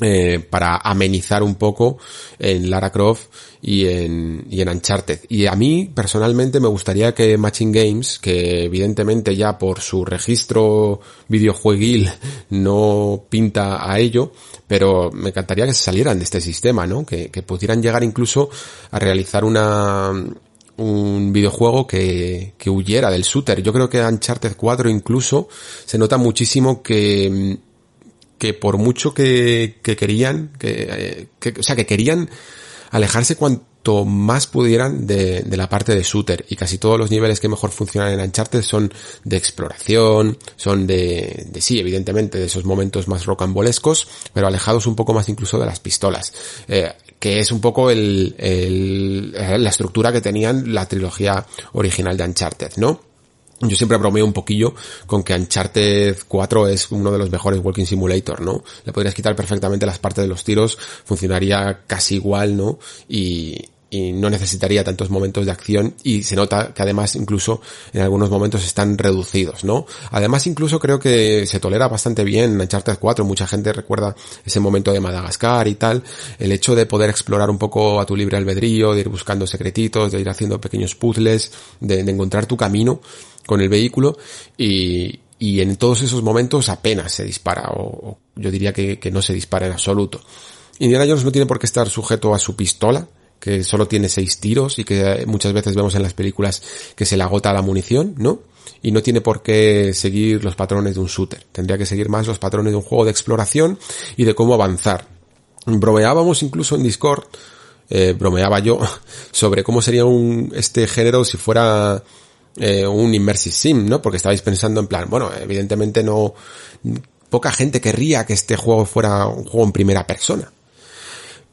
eh, para amenizar un poco en Lara Croft y en, y en Uncharted. Y a mí, personalmente, me gustaría que Matching Games, que evidentemente ya por su registro videojueguil no pinta a ello, pero me encantaría que se salieran de este sistema, ¿no? Que, que pudieran llegar incluso a realizar una, un videojuego que, que huyera del shooter. Yo creo que Uncharted 4 incluso se nota muchísimo que que por mucho que, que querían, que, que, o sea, que querían alejarse cuanto más pudieran de, de, la parte de shooter y casi todos los niveles que mejor funcionan en Uncharted son de exploración, son de, de sí, evidentemente, de esos momentos más rocambolescos, pero alejados un poco más incluso de las pistolas, eh, que es un poco el, el, la estructura que tenían la trilogía original de Uncharted, ¿no? Yo siempre bromeo un poquillo con que Uncharted 4 es uno de los mejores Walking Simulator, ¿no? Le podrías quitar perfectamente las partes de los tiros, funcionaría casi igual, ¿no? Y, y no necesitaría tantos momentos de acción y se nota que además incluso en algunos momentos están reducidos, ¿no? Además incluso creo que se tolera bastante bien en Uncharted 4, mucha gente recuerda ese momento de Madagascar y tal, el hecho de poder explorar un poco a tu libre albedrío, de ir buscando secretitos, de ir haciendo pequeños puzzles, de, encontrar tu camino, con el vehículo y, y en todos esos momentos apenas se dispara o, yo diría que, que, no se dispara en absoluto. Indiana Jones no tiene por qué estar sujeto a su pistola, que solo tiene seis tiros y que muchas veces vemos en las películas que se le agota la munición, ¿no? Y no tiene por qué seguir los patrones de un shooter. Tendría que seguir más los patrones de un juego de exploración y de cómo avanzar. Bromeábamos incluso en Discord, eh, bromeaba yo, sobre cómo sería un, este género si fuera eh, un immersive sim, ¿no? Porque estabais pensando en plan, bueno, evidentemente no, poca gente querría que este juego fuera un juego en primera persona.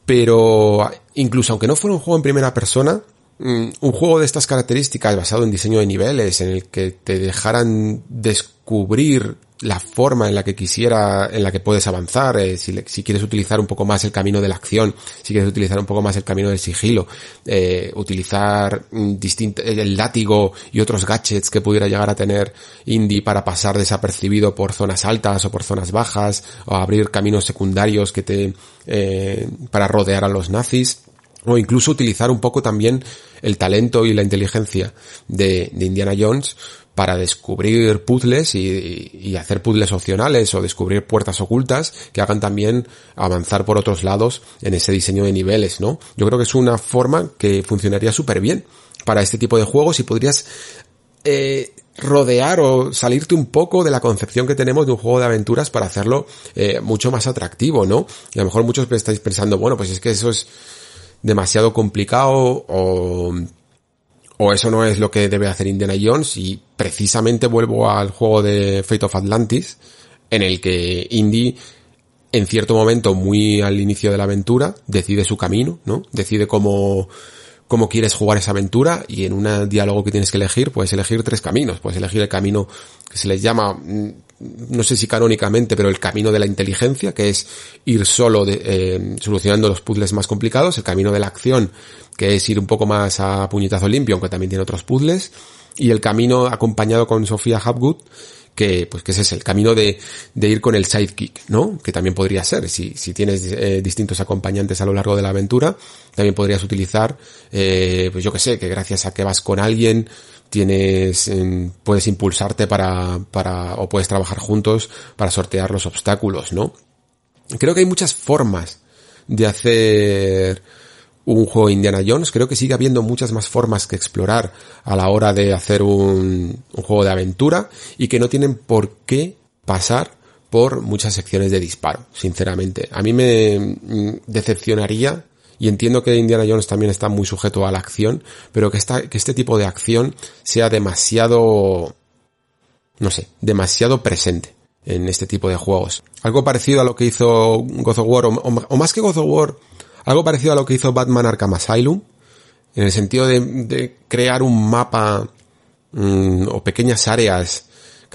Pero incluso aunque no fuera un juego en primera persona, mm, un juego de estas características basado en diseño de niveles, en el que te dejaran descubrir la forma en la que quisiera, en la que puedes avanzar, eh, si, quieres utilizar un poco más el camino de la acción, si quieres utilizar un poco más el camino del sigilo, eh, utilizar distinto, el látigo y otros gadgets que pudiera llegar a tener Indie para pasar desapercibido por zonas altas o por zonas bajas, o abrir caminos secundarios que te, eh, para rodear a los nazis, o incluso utilizar un poco también el talento y la inteligencia de, Indiana Jones para descubrir puzzles y, y, hacer puzzles opcionales o descubrir puertas ocultas que hagan también avanzar por otros lados en ese diseño de niveles, ¿no? Yo creo que es una forma que funcionaría súper bien para este tipo de juegos y podrías eh, rodear o salirte un poco de la concepción que tenemos de un juego de aventuras para hacerlo eh, mucho más atractivo, ¿no? Y a lo mejor muchos estáis pensando, bueno, pues es que eso es demasiado complicado o o eso no es lo que debe hacer Indiana Jones y precisamente vuelvo al juego de Fate of Atlantis en el que Indy en cierto momento, muy al inicio de la aventura, decide su camino, ¿no? Decide cómo, cómo quieres jugar esa aventura y en un diálogo que tienes que elegir, puedes elegir tres caminos. Puedes elegir el camino que se les llama, mm, no sé si canónicamente, pero el camino de la inteligencia, que es ir solo de, eh, solucionando los puzzles más complicados. El camino de la acción, que es ir un poco más a puñetazo limpio, aunque también tiene otros puzzles. Y el camino acompañado con Sofía Hapgood, que, pues que ese es el camino de, de ir con el sidekick, ¿no? Que también podría ser, si, si tienes eh, distintos acompañantes a lo largo de la aventura, también podrías utilizar, eh, pues yo que sé, que gracias a que vas con alguien, tienes, puedes impulsarte para, para, o puedes trabajar juntos para sortear los obstáculos, ¿no? Creo que hay muchas formas de hacer un juego Indiana Jones. Creo que sigue habiendo muchas más formas que explorar a la hora de hacer un, un juego de aventura y que no tienen por qué pasar por muchas secciones de disparo, sinceramente. A mí me mm, decepcionaría y entiendo que Indiana Jones también está muy sujeto a la acción, pero que, esta, que este tipo de acción sea demasiado, no sé, demasiado presente en este tipo de juegos. Algo parecido a lo que hizo God of War, o, o más que God of War, algo parecido a lo que hizo Batman Arkham Asylum, en el sentido de, crear un mapa mm, o pequeñas áreas,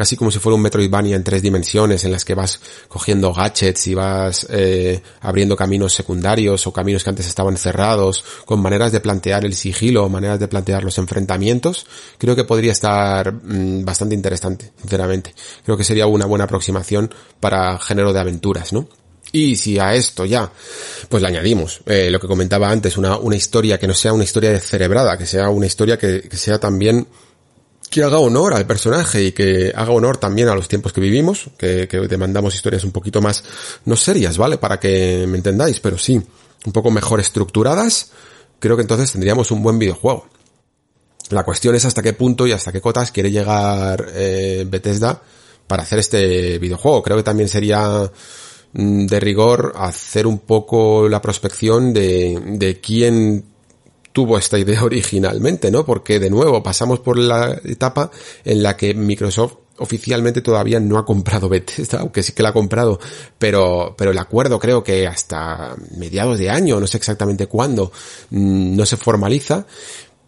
casi como si fuera un Metroidvania en tres dimensiones, en las que vas cogiendo gadgets y vas eh, abriendo caminos secundarios o caminos que antes estaban cerrados, con maneras de plantear el sigilo, maneras de plantear los enfrentamientos, creo que podría estar mm, bastante interesante, sinceramente. Creo que sería una buena aproximación para género de aventuras, ¿no? Y si a esto ya, pues le añadimos eh, lo que comentaba antes, una, una historia que no sea una historia descerebrada, que sea una historia que, que sea también que haga honor al personaje y que haga honor también a los tiempos que vivimos, que, que demandamos historias un poquito más, no serias, ¿vale? Para que me entendáis, pero sí, un poco mejor estructuradas, creo que entonces tendríamos un buen videojuego. La cuestión es hasta qué punto y hasta qué cotas quiere llegar eh, Bethesda para hacer este videojuego. Creo que también sería Mm, de rigor hacer un poco la prospección de, de quién tuvo esta idea originalmente, ¿no? Porque de nuevo pasamos por la etapa en la que Microsoft oficialmente todavía no ha comprado Bethesda, aunque sí que la ha comprado, pero, pero el acuerdo creo que hasta mediados de año, no sé exactamente cuándo, mm, no se formaliza,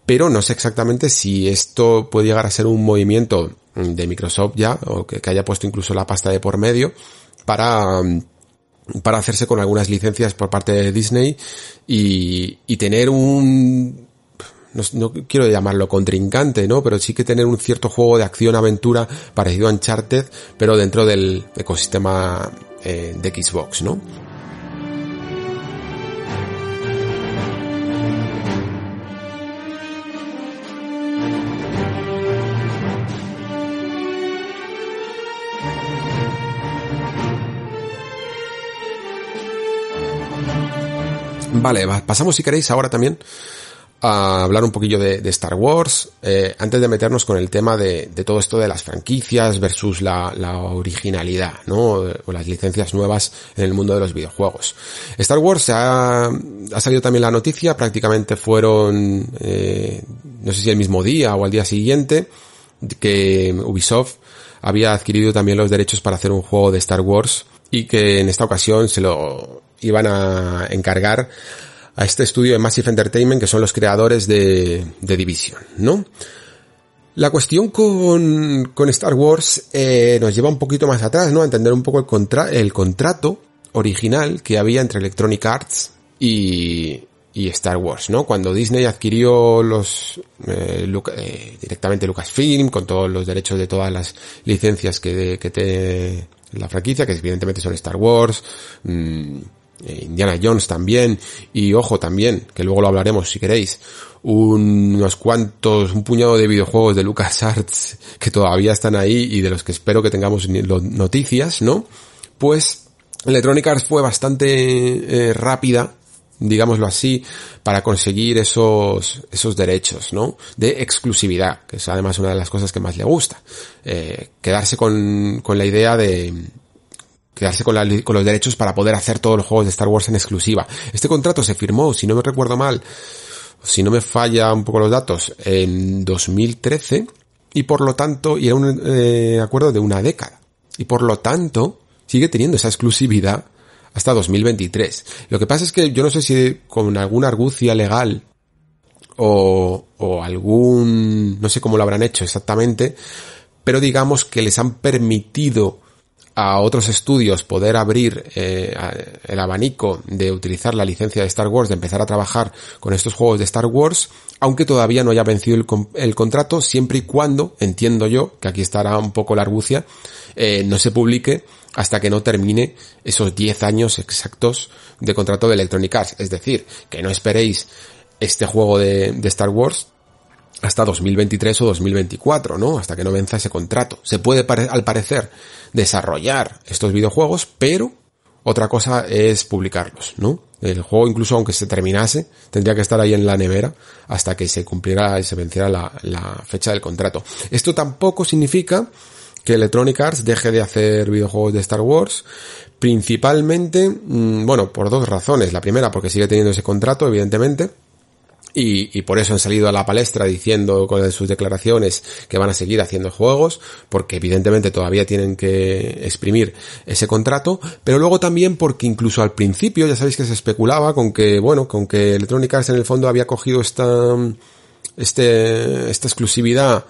pero no sé exactamente si esto puede llegar a ser un movimiento de Microsoft ya, o que, que haya puesto incluso la pasta de por medio, para, mm, para hacerse con algunas licencias por parte de Disney y, y tener un no, no, quiero llamarlo contrincante, ¿no? Pero sí que tener un cierto juego de acción-aventura parecido a Uncharted, pero dentro del ecosistema eh, de Xbox, ¿no? Vale, pasamos si queréis ahora también a hablar un poquillo de, Star Wars, eh, antes de meternos con el tema de, todo esto de las franquicias versus la, originalidad, ¿no? O las licencias nuevas en el mundo de los videojuegos. Star Wars ha, ha salido también la noticia, prácticamente fueron, eh, no sé si el mismo día o al día siguiente, que Ubisoft había adquirido también los derechos para hacer un juego de Star Wars y que en esta ocasión se lo iban a encargar a este estudio de Massive Entertainment que son los creadores de, de Division, ¿no? La cuestión con, con Star Wars eh, nos lleva un poquito más atrás, ¿no? A entender un poco el, contra el contrato original que había entre Electronic Arts y, y Star Wars, ¿no? Cuando Disney adquirió los eh, eh, directamente Lucasfilm con todos los derechos de todas las licencias que, que te la franquicia, que evidentemente son Star Wars, mmm, Indiana Jones también, y ojo también, que luego lo hablaremos si queréis, unos cuantos, un puñado de videojuegos de LucasArts que todavía están ahí y de los que espero que tengamos noticias, ¿no? Pues Electronic Arts fue bastante eh, rápida digámoslo así, para conseguir esos, esos derechos, ¿no? De exclusividad, que es además una de las cosas que más le gusta. Eh, quedarse con, con la idea de, quedarse con, los derechos para poder hacer todos los juegos de Star Wars en exclusiva. Este contrato se firmó, si no me recuerdo mal, si no me falla un poco los datos, en 2013 y por lo tanto, y era un eh, acuerdo de una década. Y por lo tanto, sigue teniendo esa exclusividad hasta 2023. Lo que pasa es que yo no sé si con alguna argucia legal o, o algún, no sé cómo lo habrán hecho exactamente, pero digamos que les han permitido a otros estudios poder abrir eh, el abanico de utilizar la licencia de Star Wars, de empezar a trabajar con estos juegos de Star Wars, aunque todavía no haya vencido el, el contrato, siempre y cuando, entiendo yo, que aquí estará un poco la argucia, eh, no se publique hasta que no termine esos 10 años exactos de contrato de Electronic Arts. Es decir, que no esperéis este juego de, de Star Wars hasta 2023 o 2024, ¿no? Hasta que no venza ese contrato. Se puede, al parecer, desarrollar estos videojuegos, pero otra cosa es publicarlos, ¿no? El juego, incluso aunque se terminase, tendría que estar ahí en la nevera hasta que se cumpliera y se venciera la, la fecha del contrato. Esto tampoco significa que Electronic Arts deje de hacer videojuegos de Star Wars, principalmente, mm, bueno, por dos razones. La primera, porque sigue teniendo ese contrato, evidentemente, y, y, por eso han salido a la palestra diciendo con sus declaraciones que van a seguir haciendo juegos, porque evidentemente todavía tienen que exprimir ese contrato, pero luego también porque incluso al principio ya sabéis que se especulaba con que, bueno, con que Electronic Arts en el fondo había cogido esta, este, esta exclusividad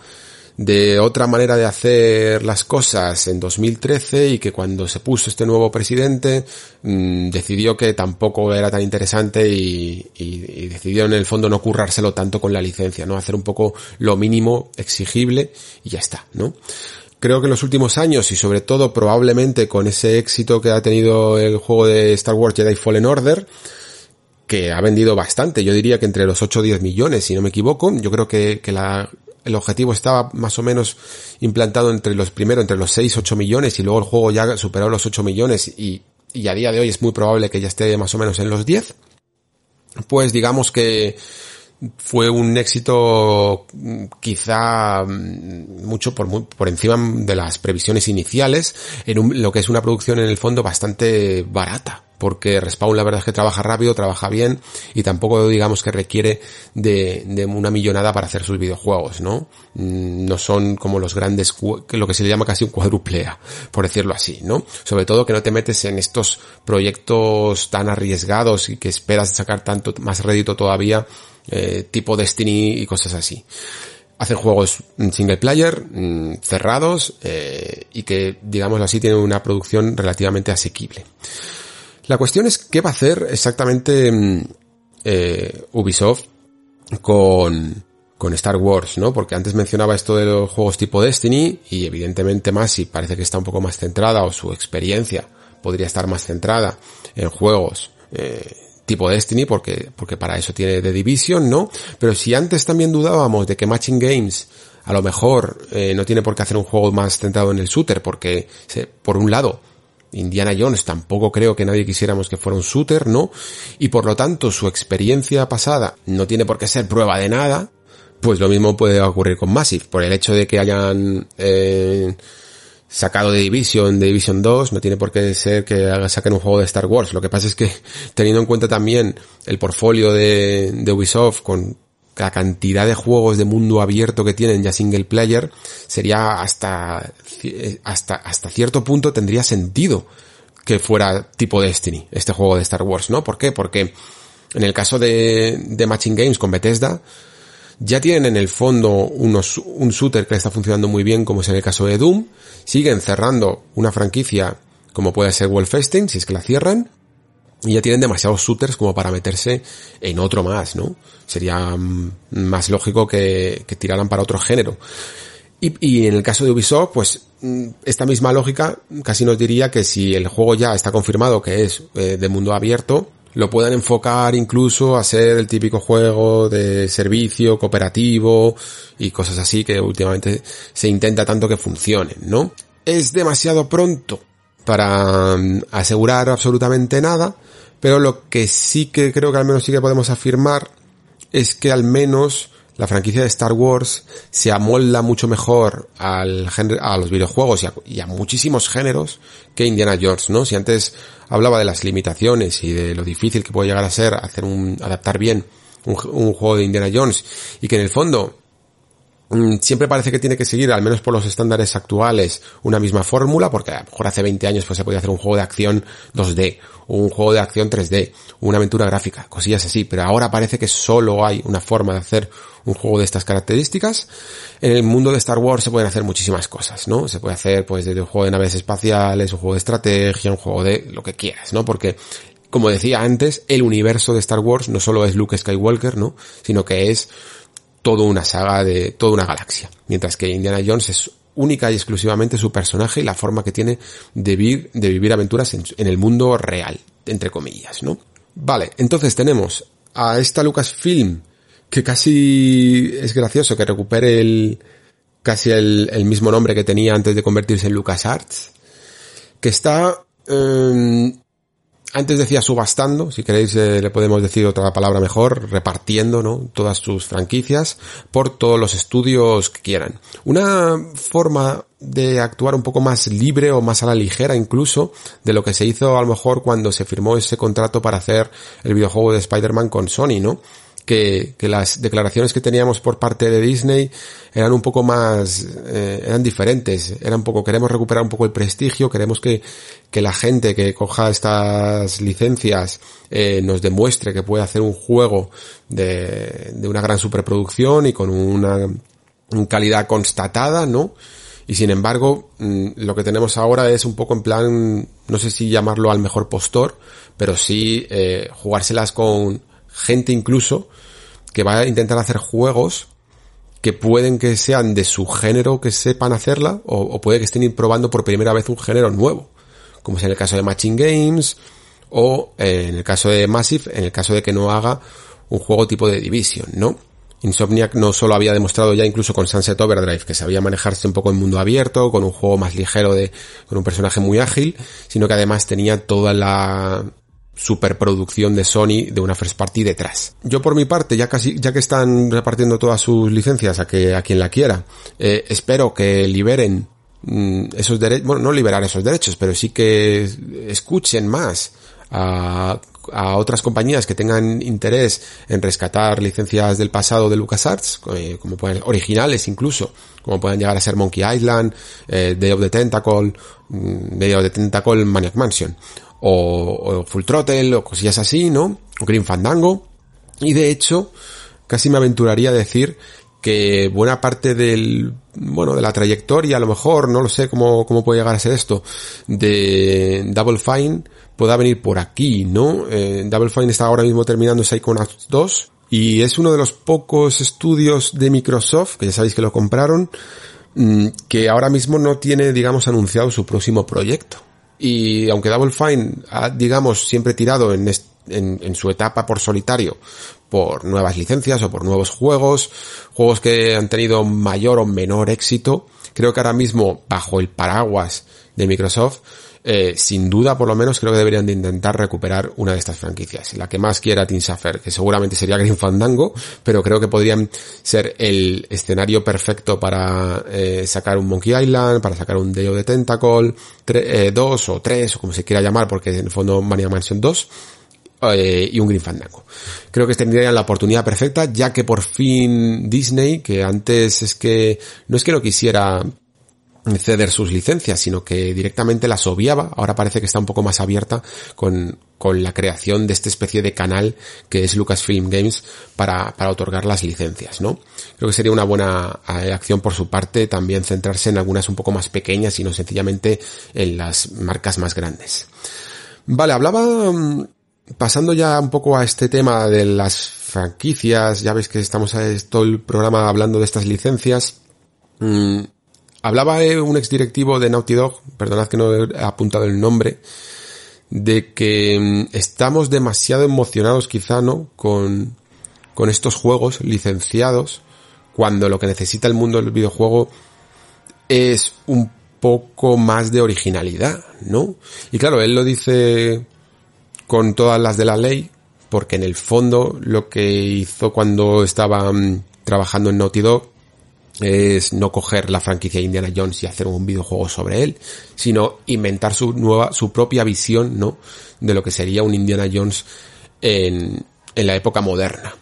de otra manera de hacer las cosas en 2013 y que cuando se puso este nuevo presidente mmm, decidió que tampoco era tan interesante y, decidió en el fondo no currárselo tanto con la licencia, no hacer un poco lo mínimo exigible y ya está, ¿no? Creo que en los últimos años y sobre todo probablemente con ese éxito que ha tenido el juego de Star Wars Jedi Fallen Order, que ha vendido bastante, yo diría que entre los 8 o 10 millones, si no me equivoco, yo creo que, que la el objetivo estaba más o menos implantado entre los primeros, entre los 6, 8 millones y luego el juego ya superó los 8 millones y, y a día de hoy es muy probable que ya esté más o menos en los 10. Pues digamos que fue un éxito quizá mucho por, por encima de las previsiones iniciales en un, lo que es una producción en el fondo bastante barata porque Respawn la verdad es que trabaja rápido, trabaja bien y tampoco digamos que requiere de, de una millonada para hacer sus videojuegos, ¿no? Mm, no son como los grandes, lo que se le llama casi un cuadruplea, por decirlo así, ¿no? Sobre todo que no te metes en estos proyectos tan arriesgados y que esperas sacar tanto más rédito todavía, eh, tipo Destiny y cosas así hacen juegos single player, mm, cerrados, eh, y que, digamos así, tienen una producción relativamente asequible. La cuestión es qué va a hacer exactamente mm, eh, Ubisoft con, con Star Wars, ¿no? Porque antes mencionaba esto de los juegos tipo Destiny y evidentemente más parece que está un poco más centrada o su experiencia podría estar más centrada en juegos eh, tipo Destiny porque, porque para eso tiene The Division, ¿no? Pero si antes también dudábamos de que Matching Games a lo mejor eh, no tiene por qué hacer un juego más centrado en el shooter porque por un lado Indiana Jones tampoco creo que nadie quisiéramos que fuera un shooter, ¿no? Y por lo tanto su experiencia pasada no tiene por qué ser prueba de nada, pues lo mismo puede ocurrir con Massive, por el hecho de que hayan eh, sacado de Division, de Division 2, no tiene por qué ser que saquen un juego de Star Wars. Lo que pasa es que teniendo en cuenta también el portfolio de, de Ubisoft con la cantidad de juegos de mundo abierto que tienen ya single player sería hasta hasta hasta cierto punto tendría sentido que fuera tipo Destiny este juego de Star Wars no ¿por qué? porque en el caso de, de Matching Games con Bethesda ya tienen en el fondo unos, un shooter que está funcionando muy bien como es en el caso de Doom. Siguen cerrando una franquicia como puede ser Wolfenstein si es que la cierran y ya tienen demasiados shooters como para meterse en otro más, ¿no? Sería mm, más lógico que, que tiraran para otro género. Y, y, en el caso de Ubisoft, pues mm, esta misma lógica casi nos diría que si el juego ya está confirmado que es eh, de mundo abierto, lo puedan enfocar incluso a ser el típico juego de servicio cooperativo y cosas así que últimamente se intenta tanto que funcionen, ¿no? Es demasiado pronto para mm, asegurar absolutamente nada, pero lo que sí que creo que al menos sí que podemos afirmar es que al menos la franquicia de Star Wars se amolda mucho mejor al a los videojuegos y a, muchísimos géneros que Indiana Jones, ¿no? Si antes hablaba de las limitaciones y de lo difícil que puede llegar a ser hacer un, adaptar bien un, juego de Indiana Jones y que en el fondo siempre parece que tiene que seguir, al menos por los estándares actuales, una misma fórmula, porque a lo mejor hace 20 años pues se podía hacer un juego de acción 2D, un juego de acción 3D, una aventura gráfica, cosillas así, pero ahora parece que solo hay una forma de hacer un juego de estas características. En el mundo de Star Wars se pueden hacer muchísimas cosas, ¿no? Se puede hacer pues desde un juego de naves espaciales, un juego de estrategia, un juego de lo que quieras, ¿no? Porque como decía antes, el universo de Star Wars no solo es Luke Skywalker, ¿no? Sino que es toda una saga de toda una galaxia. Mientras que Indiana Jones es única y exclusivamente su personaje y la forma que tiene de vivir, de vivir aventuras en, el mundo real, entre comillas, ¿no? Vale, entonces tenemos a esta Lucasfilm que casi es gracioso que recupere el casi el, mismo nombre que tenía antes de convertirse en LucasArts, que está eh, antes decía subastando, si queréis eh, le podemos decir otra palabra mejor, repartiendo, ¿no? Todas sus franquicias por todos los estudios que quieran. Una forma de actuar un poco más libre o más a la ligera incluso de lo que se hizo a lo mejor cuando se firmó ese contrato para hacer el videojuego de Spider-Man con Sony, ¿no? Que, que, las declaraciones que teníamos por parte de Disney eran un poco más, eh, eran diferentes, eran un poco, queremos recuperar un poco el prestigio, queremos que, que la gente que coja estas licencias eh, nos demuestre que puede hacer un juego de, de una gran superproducción y con una calidad constatada, ¿no? Y sin embargo, mm, lo que tenemos ahora es un poco en plan, no sé si llamarlo al mejor postor, pero sí eh, jugárselas con gente incluso que va a intentar hacer juegos que pueden que sean de su género que sepan hacerla o, puede que estén probando por primera vez un género nuevo, como es en el caso de Matching Games o eh, en el caso de Massive, en el caso de que no haga un juego tipo de Division, ¿no? Insomniac no solo había demostrado ya incluso con Sunset Overdrive que sabía manejarse un poco en mundo abierto, con un juego más ligero de, con un personaje muy ágil, sino que además tenía toda la, superproducción de Sony de una first party detrás. Yo por mi parte, ya casi, ya que están repartiendo todas sus licencias a que a quien la quiera, eh, espero que liberen mm, esos derechos, bueno, no liberar esos derechos, pero sí que escuchen más a, a otras compañías que tengan interés en rescatar licencias del pasado de LucasArts, eh, como pueden, originales incluso, como pueden llegar a ser Monkey Island, eh, Day of the Tentacle, mm, Day of the Tentacle Maniac Mansion, o, Full Throttle o cosillas así, ¿no? O Green Fandango. Y de hecho, casi me aventuraría a decir que buena parte del, bueno, de la trayectoria, a lo mejor, no lo sé cómo, cómo puede llegar a ser esto, de Double Fine pueda venir por aquí, ¿no? Eh, Double Fine está ahora mismo terminando Psychonauts 2 y es uno de los pocos estudios de Microsoft, que ya sabéis que lo compraron, mm, que ahora mismo no tiene, digamos, anunciado su próximo proyecto. Y aunque Double Fine ha, digamos, siempre tirado en, en, su etapa por solitario por nuevas licencias o por nuevos juegos, juegos que han tenido mayor o menor éxito, creo que ahora mismo, bajo el paraguas de Microsoft, eh, sin duda por lo menos creo que deberían de intentar recuperar una de estas franquicias. La que más quiera Tim Schafer, que seguramente sería Green Fandango, pero creo que podrían ser el escenario perfecto para eh, sacar un Monkey Island, para sacar un Day of the Tentacle 2 o 3 o como se quiera llamar, porque en el fondo Mania Mansion 2 eh, y un Green Fandango. Creo que tendrían la oportunidad perfecta, ya que por fin Disney, que antes es que no es que no quisiera ceder sus licencias, sino que directamente las obviaba. Ahora parece que está un poco más abierta con, con la creación de esta especie de canal que es Lucasfilm Games para, para otorgar las licencias, ¿no? Creo que sería una buena eh, acción por su parte también centrarse en algunas un poco más pequeñas y no sencillamente en las marcas más grandes. Vale, hablaba, mm, pasando ya un poco a este tema de las franquicias, ya veis que estamos a todo el programa hablando de estas licencias, Hablaba un exdirectivo de Naughty Dog, perdonad que no he apuntado el nombre, de que mm, estamos demasiado emocionados quizá, ¿no? Con, con estos juegos licenciados, cuando lo que necesita el mundo del videojuego es un poco más de originalidad, ¿no? Y claro, él lo dice con todas las de la ley, porque en el fondo lo que hizo cuando estaba mm, trabajando en Naughty Dog es no coger la franquicia Indiana Jones y hacer un videojuego sobre él, sino inventar su nueva, su propia visión, ¿no? De lo que sería un Indiana Jones en, en la época moderna.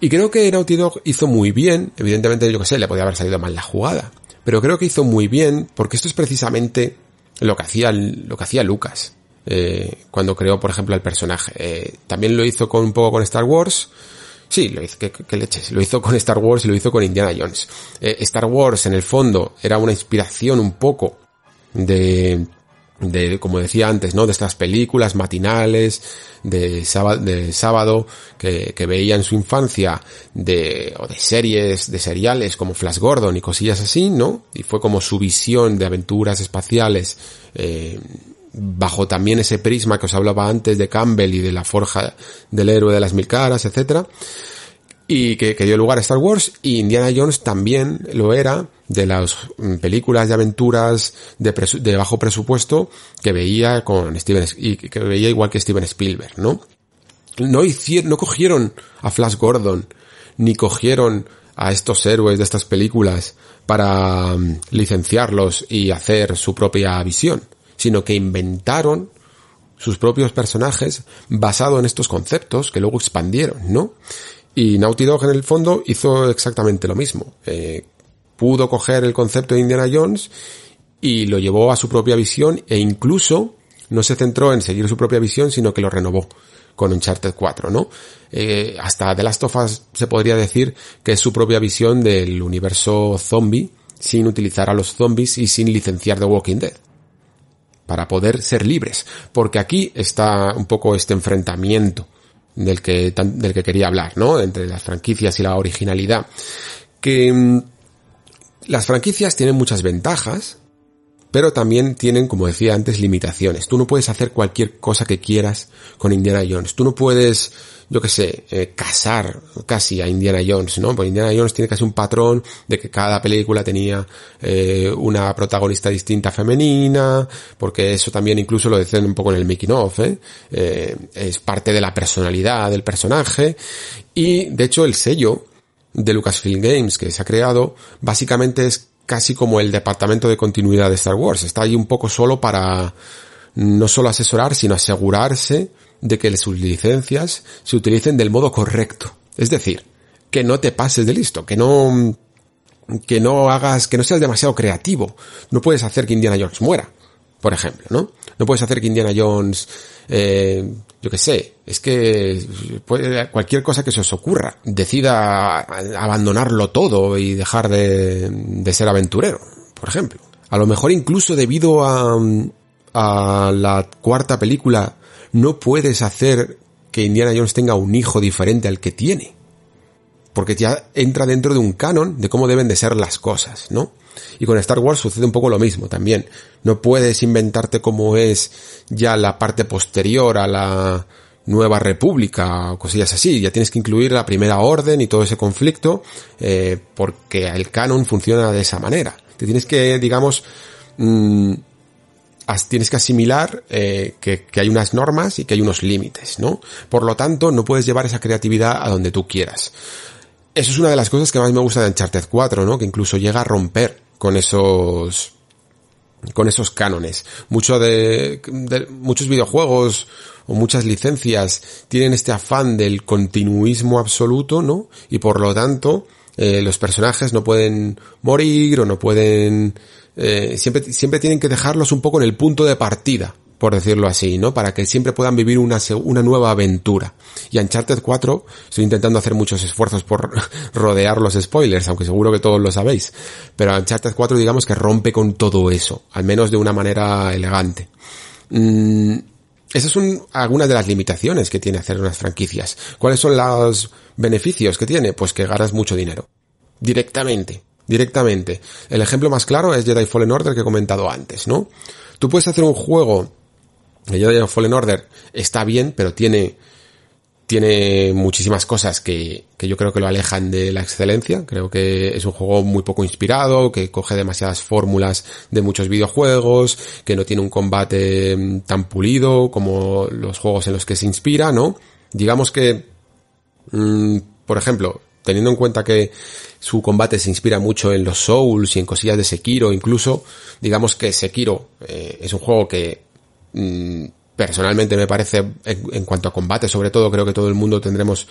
Y creo que Naughty Dog hizo muy bien, evidentemente yo que sé, le podía haber salido mal la jugada, pero creo que hizo muy bien porque esto es precisamente lo que hacía, lo que hacía Lucas. Eh, cuando creó, por ejemplo, el personaje. Eh, también lo hizo con un poco con Star Wars. Sí, lo hizo, que, leches. Lo hizo con Star Wars y lo hizo con Indiana Jones. Eh, Star Wars, en el fondo, era una inspiración un poco de, de, como decía antes, ¿no? De estas películas matinales de sábado, de sábado que, que veía en su infancia de, o de series, de seriales como Flash Gordon y cosillas así, ¿no? Y fue como su visión de aventuras espaciales, eh, bajo también ese prisma que os hablaba antes de Campbell y de la forja del héroe de las mil caras, etcétera y que, dio lugar a Star Wars y Indiana Jones también lo era de las mm, películas de aventuras de, bajo presupuesto que veía con Steven y que veía igual que Steven Spielberg, ¿no? No hicieron, no cogieron a Flash Gordon ni cogieron a estos héroes de estas películas para mm, licenciarlos y hacer su propia visión, sino que inventaron sus propios personajes basado en estos conceptos que luego expandieron, ¿no? Y Naughty Dog en el fondo hizo exactamente lo mismo. Eh, pudo coger el concepto de Indiana Jones y lo llevó a su propia visión e incluso no se centró en seguir su propia visión, sino que lo renovó con Uncharted 4, ¿no? Eh, hasta The Last of Us se podría decir que es su propia visión del universo zombie, sin utilizar a los zombies y sin licenciar The Walking Dead. Para poder ser libres. Porque aquí está un poco este enfrentamiento del que, del que quería hablar, ¿no? Entre las franquicias y la originalidad. Que mm, las franquicias tienen muchas ventajas, pero también tienen, como decía antes, limitaciones. Tú no puedes hacer cualquier cosa que quieras con Indiana Jones. Tú no puedes yo qué sé, eh, casar casi a Indiana Jones, ¿no? Porque Indiana Jones tiene casi un patrón de que cada película tenía eh, una protagonista distinta femenina, porque eso también incluso lo dicen un poco en el making of, ¿eh? ¿eh? Es parte de la personalidad del personaje y de hecho el sello de Lucasfilm Games que se ha creado básicamente es casi como el departamento de continuidad de Star Wars. Está ahí un poco solo para no solo asesorar, sino asegurarse de que sus licencias se utilicen del modo correcto. Es decir, que no te pases de listo, que no, que no hagas, que no seas demasiado creativo. No puedes hacer que Indiana Jones muera, por ejemplo, ¿no? No puedes hacer que Indiana Jones, eh, yo qué sé, es que cualquier cosa que se os ocurra, decida abandonarlo todo y dejar de, de ser aventurero, por ejemplo. A lo mejor incluso debido a, a la cuarta película no puedes hacer que Indiana Jones tenga un hijo diferente al que tiene. Porque ya entra dentro de un canon de cómo deben de ser las cosas, ¿no? Y con Star Wars sucede un poco lo mismo también. No puedes inventarte cómo es ya la parte posterior a la nueva república o cosillas así. Ya tienes que incluir la primera orden y todo ese conflicto eh, porque el canon funciona de esa manera. Te tienes que, digamos, mm, tienes que asimilar eh, que, hay unas normas y que hay unos límites, ¿no? Por lo tanto, no puedes llevar esa creatividad a donde tú quieras. Eso es una de las cosas que más me gusta de Uncharted 4, ¿no? Que incluso llega a romper con esos con esos cánones. Mucho de, muchos videojuegos o muchas licencias tienen este afán del continuismo absoluto, ¿no? Y por lo tanto, eh, los personajes no pueden morir o no pueden eh, siempre, siempre tienen que dejarlos un poco en el punto de partida, por decirlo así, ¿no? Para que siempre puedan vivir una, una nueva aventura. Y Uncharted 4, estoy intentando hacer muchos esfuerzos por rodear los spoilers, aunque seguro que todos lo sabéis. Pero Uncharted 4 digamos que rompe con todo eso, al menos de una manera elegante. Mm, esas son algunas de las limitaciones que tiene hacer unas franquicias. ¿Cuáles son los beneficios que tiene? Pues que ganas mucho dinero. Directamente directamente. El ejemplo más claro es Jedi Fallen Order que he comentado antes, ¿no? Tú puedes hacer un juego, Jedi Fallen Order está bien, pero tiene, tiene muchísimas cosas que, que yo creo que lo alejan de la excelencia. Creo que es un juego muy poco inspirado, que coge demasiadas fórmulas de muchos videojuegos, que no tiene un combate mm, tan pulido como los juegos en los que se inspira, ¿no? Digamos que, mm, por ejemplo, teniendo en cuenta que su combate se inspira mucho en los Souls y en cosillas de Sekiro, incluso digamos que Sekiro eh, es un juego que mm, personalmente me parece, en, cuanto a combate sobre todo, creo que todo el mundo tendremos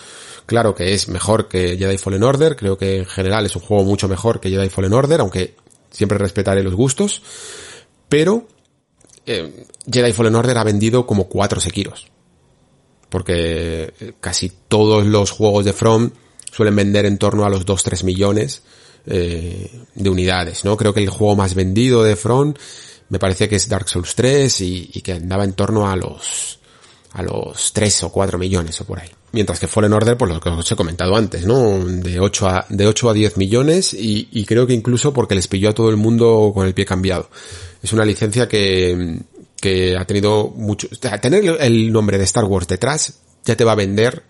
claro que es mejor que Jedi Fallen Order, creo que en general es un juego mucho mejor que Jedi Fallen Order, aunque siempre respetaré los gustos, pero eh, Jedi Fallen Order ha vendido como cuatro Sekiros, porque eh, casi todos los juegos de From suelen vender en torno a los 2-3 millones eh, de unidades, ¿no? Creo que el juego más vendido de From me parece que es Dark Souls 3 y, que andaba en torno a los a los 3 o 4 millones o por ahí. Mientras que Fallen Order, pues lo que os he comentado antes, ¿no? De 8 a, de 8 a 10 millones y, y creo que incluso porque les pilló a todo el mundo con el pie cambiado. Es una licencia que, que ha tenido mucho, tener el nombre de Star Wars detrás ya te va a vender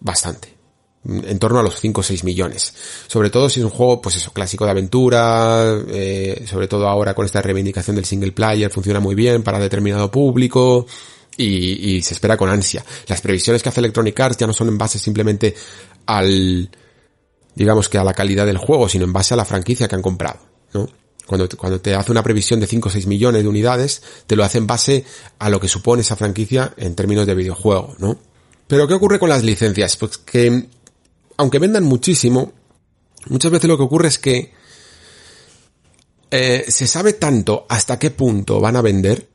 bastante en torno a los 5 o 6 millones. Sobre todo si es un juego, pues eso, clásico de aventura, eh, sobre todo ahora con esta reivindicación del single player, funciona muy bien para determinado público y, se espera con ansia. Las previsiones que hace Electronic Arts ya no son en base simplemente al, digamos que a la calidad del juego, sino en base a la franquicia que han comprado, ¿no? Cuando, cuando te hace una previsión de 5 o 6 millones de unidades, te lo hace en base a lo que supone esa franquicia en términos de videojuego, ¿no? Pero ¿qué ocurre con las licencias? Pues que aunque vendan muchísimo, muchas veces lo que ocurre es que eh, se sabe tanto hasta qué punto van a vender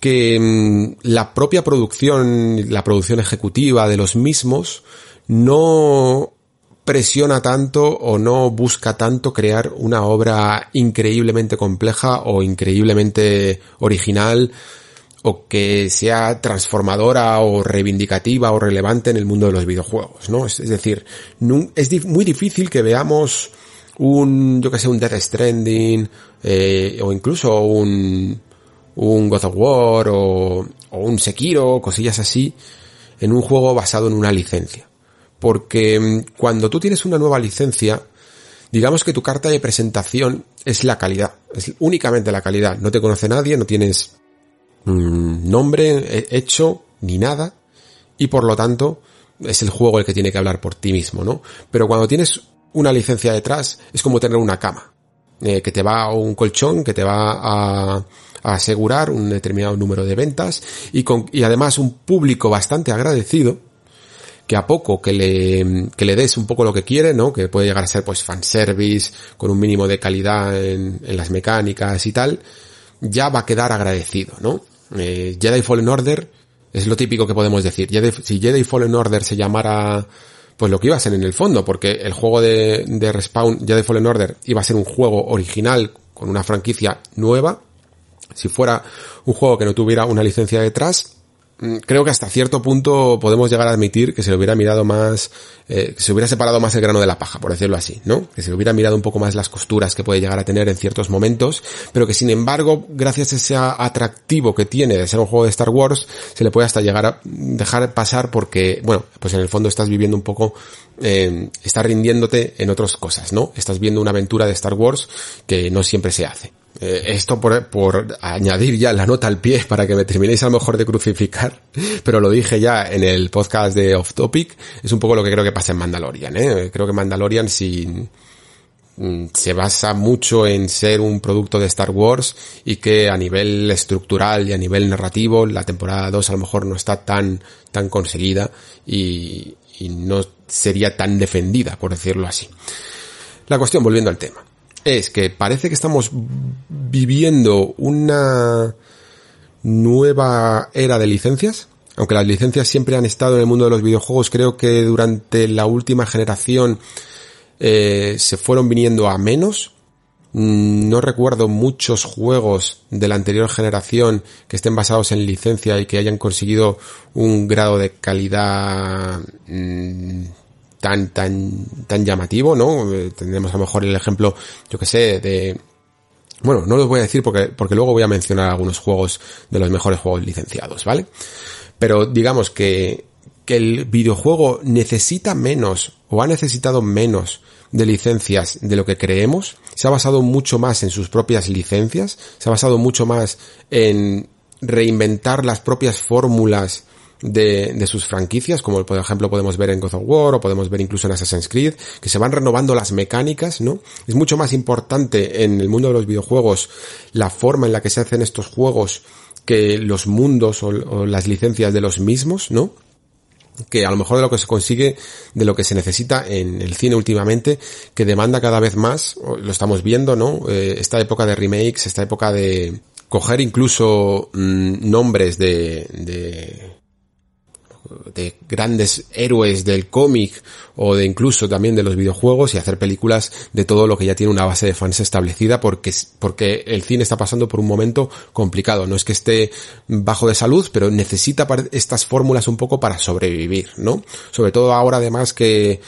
que mm, la propia producción, la producción ejecutiva de los mismos no presiona tanto o no busca tanto crear una obra increíblemente compleja o increíblemente original o que sea transformadora o reivindicativa o relevante en el mundo de los videojuegos, ¿no? Es, decir, es muy difícil que veamos un, yo que sé, un Death Stranding, eh, o incluso un, un God of War, o, o un Sekiro, cosillas así, en un juego basado en una licencia. Porque mm, cuando tú tienes una nueva licencia, digamos que tu carta de presentación es la calidad, es únicamente la calidad. No te conoce nadie, no tienes Mm, nombre hecho ni nada y por lo tanto es el juego el que tiene que hablar por ti mismo, ¿no? Pero cuando tienes una licencia detrás es como tener una cama, eh, que te va a un colchón, que te va a, asegurar un determinado número de ventas y, con, y además un público bastante agradecido que a poco que le, que le des un poco lo que quiere, ¿no? Que puede llegar a ser pues fanservice, con un mínimo de calidad en las mecánicas y tal, ya va a quedar agradecido, ¿no? Eh, Jedi Fallen Order es lo típico que podemos decir. si Jedi Fallen Order se llamara pues lo que iba a ser en el fondo, porque el juego de, de Respawn, Jedi Fallen Order, iba a ser un juego original con una franquicia nueva. Si fuera un juego que no tuviera una licencia detrás, creo que hasta cierto punto podemos llegar a admitir que se le hubiera mirado más, eh, se hubiera separado más el grano de la paja, por decirlo así, ¿no? Que se le hubiera mirado un poco más las costuras que puede llegar a tener en ciertos momentos, pero que sin embargo, gracias a ese atractivo que tiene de ser un juego de Star Wars, se le puede hasta llegar a dejar pasar porque, bueno, pues en el fondo estás viviendo un poco, eh, estás rindiéndote en otras cosas, ¿no? Estás viendo una aventura de Star Wars que no siempre se hace. Eh, esto por, añadir ya la nota al pie para que me terminéis a lo mejor de crucificar, pero lo dije ya en el podcast de Off Topic, es un poco lo que creo que pasa en Mandalorian, ¿eh? Creo que Mandalorian si mm, se basa mucho en ser un producto de Star Wars y que a nivel estructural y a nivel narrativo la temporada 2 a lo mejor no está tan, tan conseguida y no sería tan defendida, por decirlo así. La cuestión, volviendo al tema es que parece que estamos viviendo una nueva era de licencias. Aunque las licencias siempre han estado en el mundo de los videojuegos, creo que durante la última generación eh, se fueron viniendo a menos. Mm, no recuerdo muchos juegos de la anterior generación que estén basados en licencia y que hayan conseguido un grado de calidad mm, tan, tan, tan llamativo, ¿no? Eh, tendremos a lo mejor el ejemplo, yo que sé, de, bueno, no lo voy a decir porque, porque luego voy a mencionar algunos juegos de los mejores juegos licenciados, ¿vale? Pero digamos que, que el videojuego necesita menos o ha necesitado menos de licencias de lo que creemos, se ha basado mucho más en sus propias licencias, se ha basado mucho más en reinventar las propias fórmulas de, de, sus franquicias, como por ejemplo podemos ver en God of War o podemos ver incluso en Assassin's Creed, que se van renovando las mecánicas, ¿no? Es mucho más importante en el mundo de los videojuegos la forma en la que se hacen estos juegos que los mundos o, las licencias de los mismos, ¿no? que a lo mejor de lo que se consigue, de lo que se necesita en el cine últimamente, que demanda cada vez más, lo estamos viendo, ¿no? Eh, esta época de remakes, esta época de coger incluso mm, nombres de, de de grandes héroes del cómic o de incluso también de los videojuegos y hacer películas de todo lo que ya tiene una base de fans establecida porque, porque el cine está pasando por un momento complicado. No es que esté bajo de salud, pero necesita estas fórmulas un poco para sobrevivir, ¿no? Sobre todo ahora además que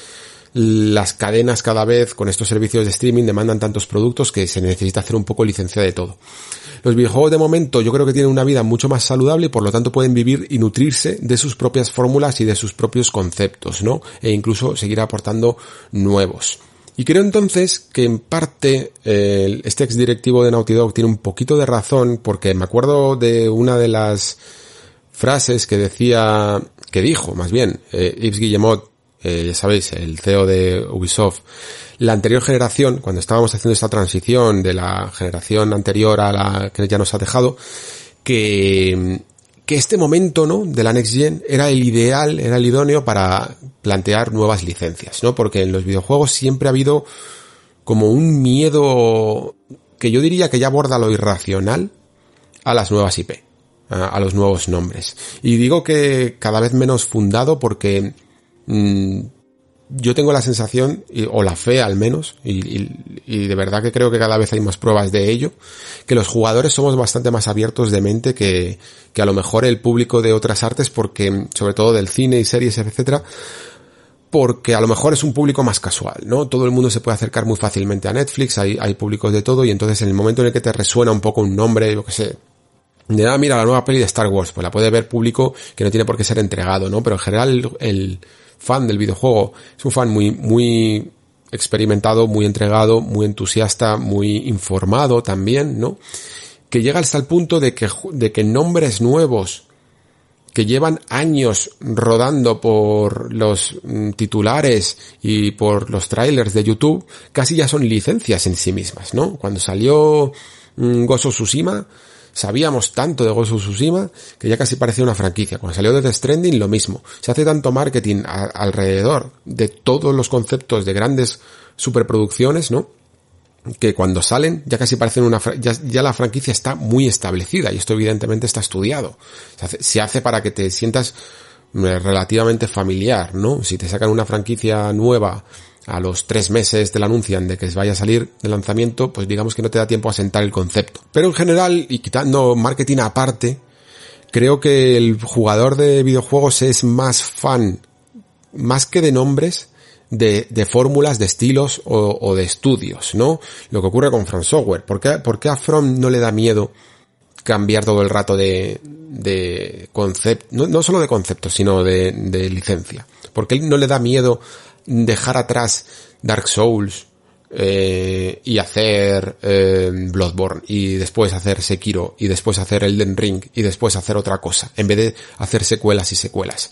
las cadenas cada vez con estos servicios de streaming demandan tantos productos que se necesita hacer un poco licencia de todo. Los videojuegos de momento yo creo que tienen una vida mucho más saludable y por lo tanto pueden vivir y nutrirse de sus propias fórmulas y de sus propios conceptos, ¿no? E incluso seguir aportando nuevos. Y creo entonces que en parte eh, este ex directivo de Naughty Dog tiene un poquito de razón porque me acuerdo de una de las frases que decía, que dijo más bien, eh, Yves Guillemot, eh, ya sabéis, el CEO de Ubisoft, la anterior generación, cuando estábamos haciendo esta transición de la generación anterior a la que ya nos ha dejado, que, que este momento, ¿no? De la Next Gen era el ideal, era el idóneo para plantear nuevas licencias, ¿no? Porque en los videojuegos siempre ha habido como un miedo que yo diría que ya aborda lo irracional a las nuevas IP, a, los nuevos nombres. Y digo que cada vez menos fundado porque mm, yo tengo la sensación, o la fe al menos, y, de verdad que creo que cada vez hay más pruebas de ello, que los jugadores somos bastante más abiertos de mente que, que a lo mejor el público de otras artes, porque, sobre todo del cine y series, etcétera, porque a lo mejor es un público más casual, ¿no? Todo el mundo se puede acercar muy fácilmente a Netflix, hay, hay públicos de todo, y entonces en el momento en el que te resuena un poco un nombre, yo que sé, de ah, mira, la nueva peli de Star Wars, pues la puede ver público que no tiene por qué ser entregado, ¿no? Pero en general el fan del videojuego, es un fan muy, muy experimentado, muy entregado, muy entusiasta, muy informado también, ¿no? Que llega hasta el punto de que, de que nombres nuevos que llevan años rodando por los mm, titulares y por los trailers de YouTube, casi ya son licencias en sí mismas, ¿no? Cuando salió mm, Gozo Tsushima, sabíamos tanto de Ghost of Tsushima que ya casi parecía una franquicia. Cuando salió Death Stranding, lo mismo. Se hace tanto marketing alrededor de todos los conceptos de grandes superproducciones, ¿no? Que cuando salen ya casi parecen una, ya, ya la franquicia está muy establecida y esto evidentemente está estudiado. Se hace, se hace para que te sientas eh, relativamente familiar, ¿no? Si te sacan una franquicia nueva a los tres meses te la anuncian de que vaya a salir de lanzamiento, pues digamos que no te da tiempo a sentar el concepto. Pero en general, y quitando marketing aparte, creo que el jugador de videojuegos es más fan, más que de nombres, de, de fórmulas, de estilos o, de estudios, ¿no? Lo que ocurre con From Software. ¿Por qué, ¿Por qué a From no le da miedo cambiar todo el rato de, de concepto, no, no solo de concepto, sino de, de licencia? ¿Por qué no le da miedo dejar atrás Dark Souls eh, y hacer eh, Bloodborne y después hacer Sekiro y después hacer Elden Ring y después hacer otra cosa en vez de hacer secuelas y secuelas.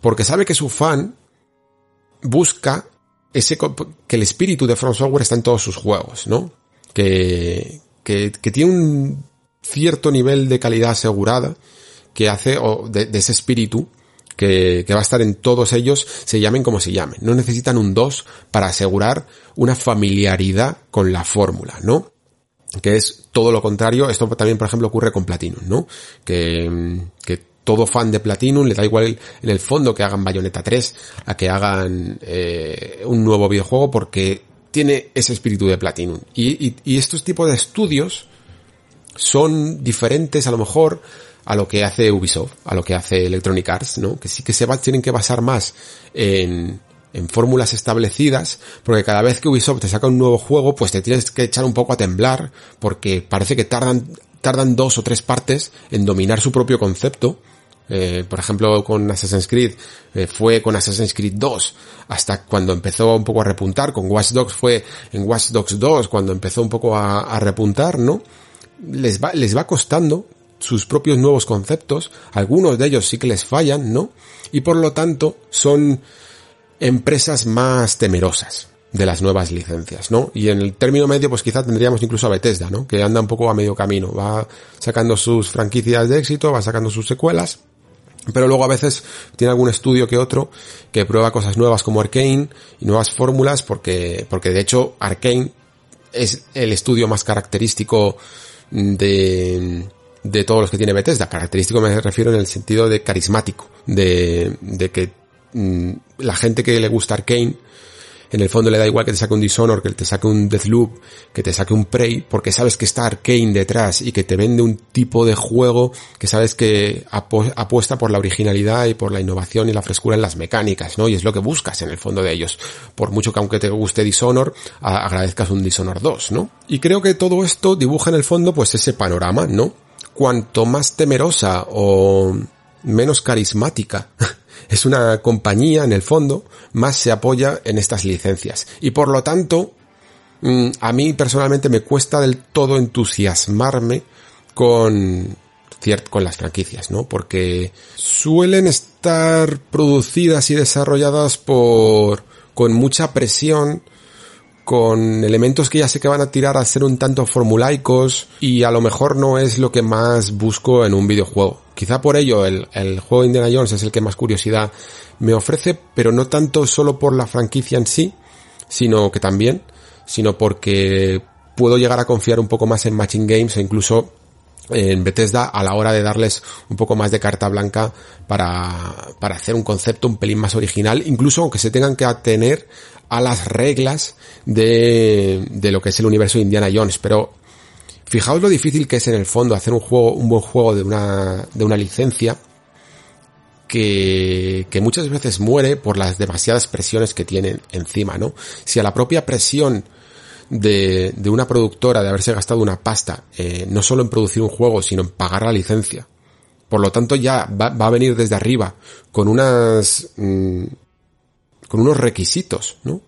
Porque sabe que su fan busca ese que el espíritu de From Software está en todos sus juegos no que, que, que tiene un cierto nivel de calidad asegurada que hace de ese espíritu que, va a estar en todos ellos, se llamen como se llamen. No necesitan un 2 para asegurar una familiaridad con la fórmula, ¿no? Que es todo lo contrario. Esto también, por ejemplo, ocurre con Platinum, ¿no? Que, que todo fan de Platinum le da igual en el fondo que hagan Bayonetta 3 a que hagan eh, un nuevo videojuego porque tiene ese espíritu de Platinum. Y, y, y estos tipos de estudios son diferentes a lo mejor a lo que hace Ubisoft, a lo que hace Electronic Arts, ¿no? Que sí que se va, tienen que basar más en, en fórmulas establecidas, porque cada vez que Ubisoft te saca un nuevo juego, pues te tienes que echar un poco a temblar, porque parece que tardan, tardan dos o tres partes en dominar su propio concepto. Eh, por ejemplo, con Assassin's Creed eh, fue con Assassin's Creed 2 hasta cuando empezó un poco a repuntar. Con Watch Dogs fue en Watch Dogs 2 cuando empezó un poco a, a repuntar, ¿no? Les va, les va costando sus propios nuevos conceptos, algunos de ellos sí que les fallan, ¿no? Y por lo tanto son empresas más temerosas. de las nuevas licencias, ¿no? Y en el término medio, pues quizá tendríamos incluso a Bethesda, ¿no? Que anda un poco a medio camino, va sacando sus franquicias de éxito, va sacando sus secuelas, pero luego a veces tiene algún estudio que otro que prueba cosas nuevas como Arkane y nuevas fórmulas porque, porque de hecho Arkane es el estudio más característico de, de todos los que tiene Bethesda. Característico me refiero en el sentido de carismático, de, de que mm, la gente que le gusta Arkane en el fondo le da igual que te saque un Dishonor, que te saque un Deathloop, que te saque un Prey, porque sabes que está Arkane detrás y que te vende un tipo de juego que sabes que apuesta por la originalidad y por la innovación y la frescura en las mecánicas, ¿no? Y es lo que buscas en el fondo de ellos. Por mucho que aunque te guste Dishonor, agradezcas un Dishonor 2, ¿no? Y creo que todo esto dibuja en el fondo pues ese panorama, ¿no? Cuanto más temerosa o menos carismática es una compañía en el fondo, más se apoya en estas licencias. Y por lo tanto, mm, a mí personalmente me cuesta del todo entusiasmarme con, con las franquicias, ¿no? Porque suelen estar producidas y desarrolladas por, con mucha presión, con elementos que ya sé que van a tirar a ser un tanto formulaicos y a lo mejor no es lo que más busco en un videojuego. Quizá por ello el, el juego Indiana Jones es el que más curiosidad me ofrece, pero no tanto solo por la franquicia en sí, sino que también, sino porque puedo llegar a confiar un poco más en Matching Games e incluso en Bethesda a la hora de darles un poco más de carta blanca para, para hacer un concepto un pelín más original, incluso aunque se tengan que atener a las reglas de, de lo que es el universo de Indiana Jones, pero fijaos lo difícil que es en el fondo hacer un juego, un buen juego de una, de una licencia que, que muchas veces muere por las demasiadas presiones que tienen encima, ¿no? Si a la propia presión de, de una productora de haberse gastado una pasta, eh, no solo en producir un juego, sino en pagar la licencia, por lo tanto ya va, va a venir desde arriba con unas, mm, con unos requisitos, ¿no?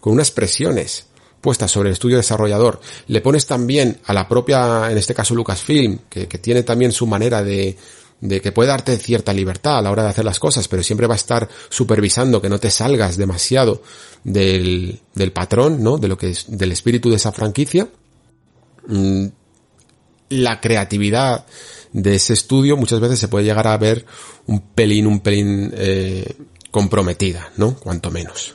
Con unas presiones puestas sobre el estudio desarrollador. Le pones también a la propia, en este caso Lucasfilm, que, que tiene también su manera de, de que puede darte cierta libertad a la hora de hacer las cosas, pero siempre va a estar supervisando que no te salgas demasiado del, del patrón, ¿no? De lo que es, del espíritu de esa franquicia. Mm, la creatividad de ese estudio muchas veces se puede llegar a ver un pelín, un pelín eh, comprometida, ¿no? Cuanto menos.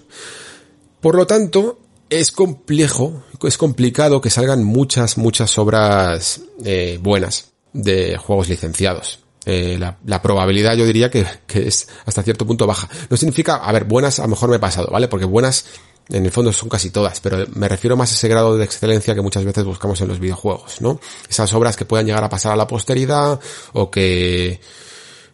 Por lo tanto, es complejo, es complicado que salgan muchas, muchas obras eh, buenas de juegos licenciados. Eh, la, la, probabilidad yo diría que, es hasta cierto punto baja. No significa, a ver, buenas a lo mejor me he pasado, ¿vale? Porque buenas en el fondo son casi todas, pero me refiero más a ese grado de excelencia que muchas veces buscamos en los videojuegos, ¿no? Esas obras que puedan llegar a pasar a la posteridad o que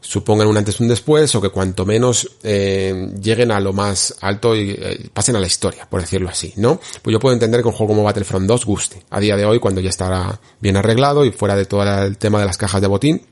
supongan un antes y un después o que cuanto menos eh, lleguen a lo más alto y eh, pasen a la historia, por decirlo así, ¿no? Pues yo puedo entender que un juego como Battlefront 2 guste a día de hoy cuando ya estará bien arreglado y fuera de todo el tema de las cajas de botín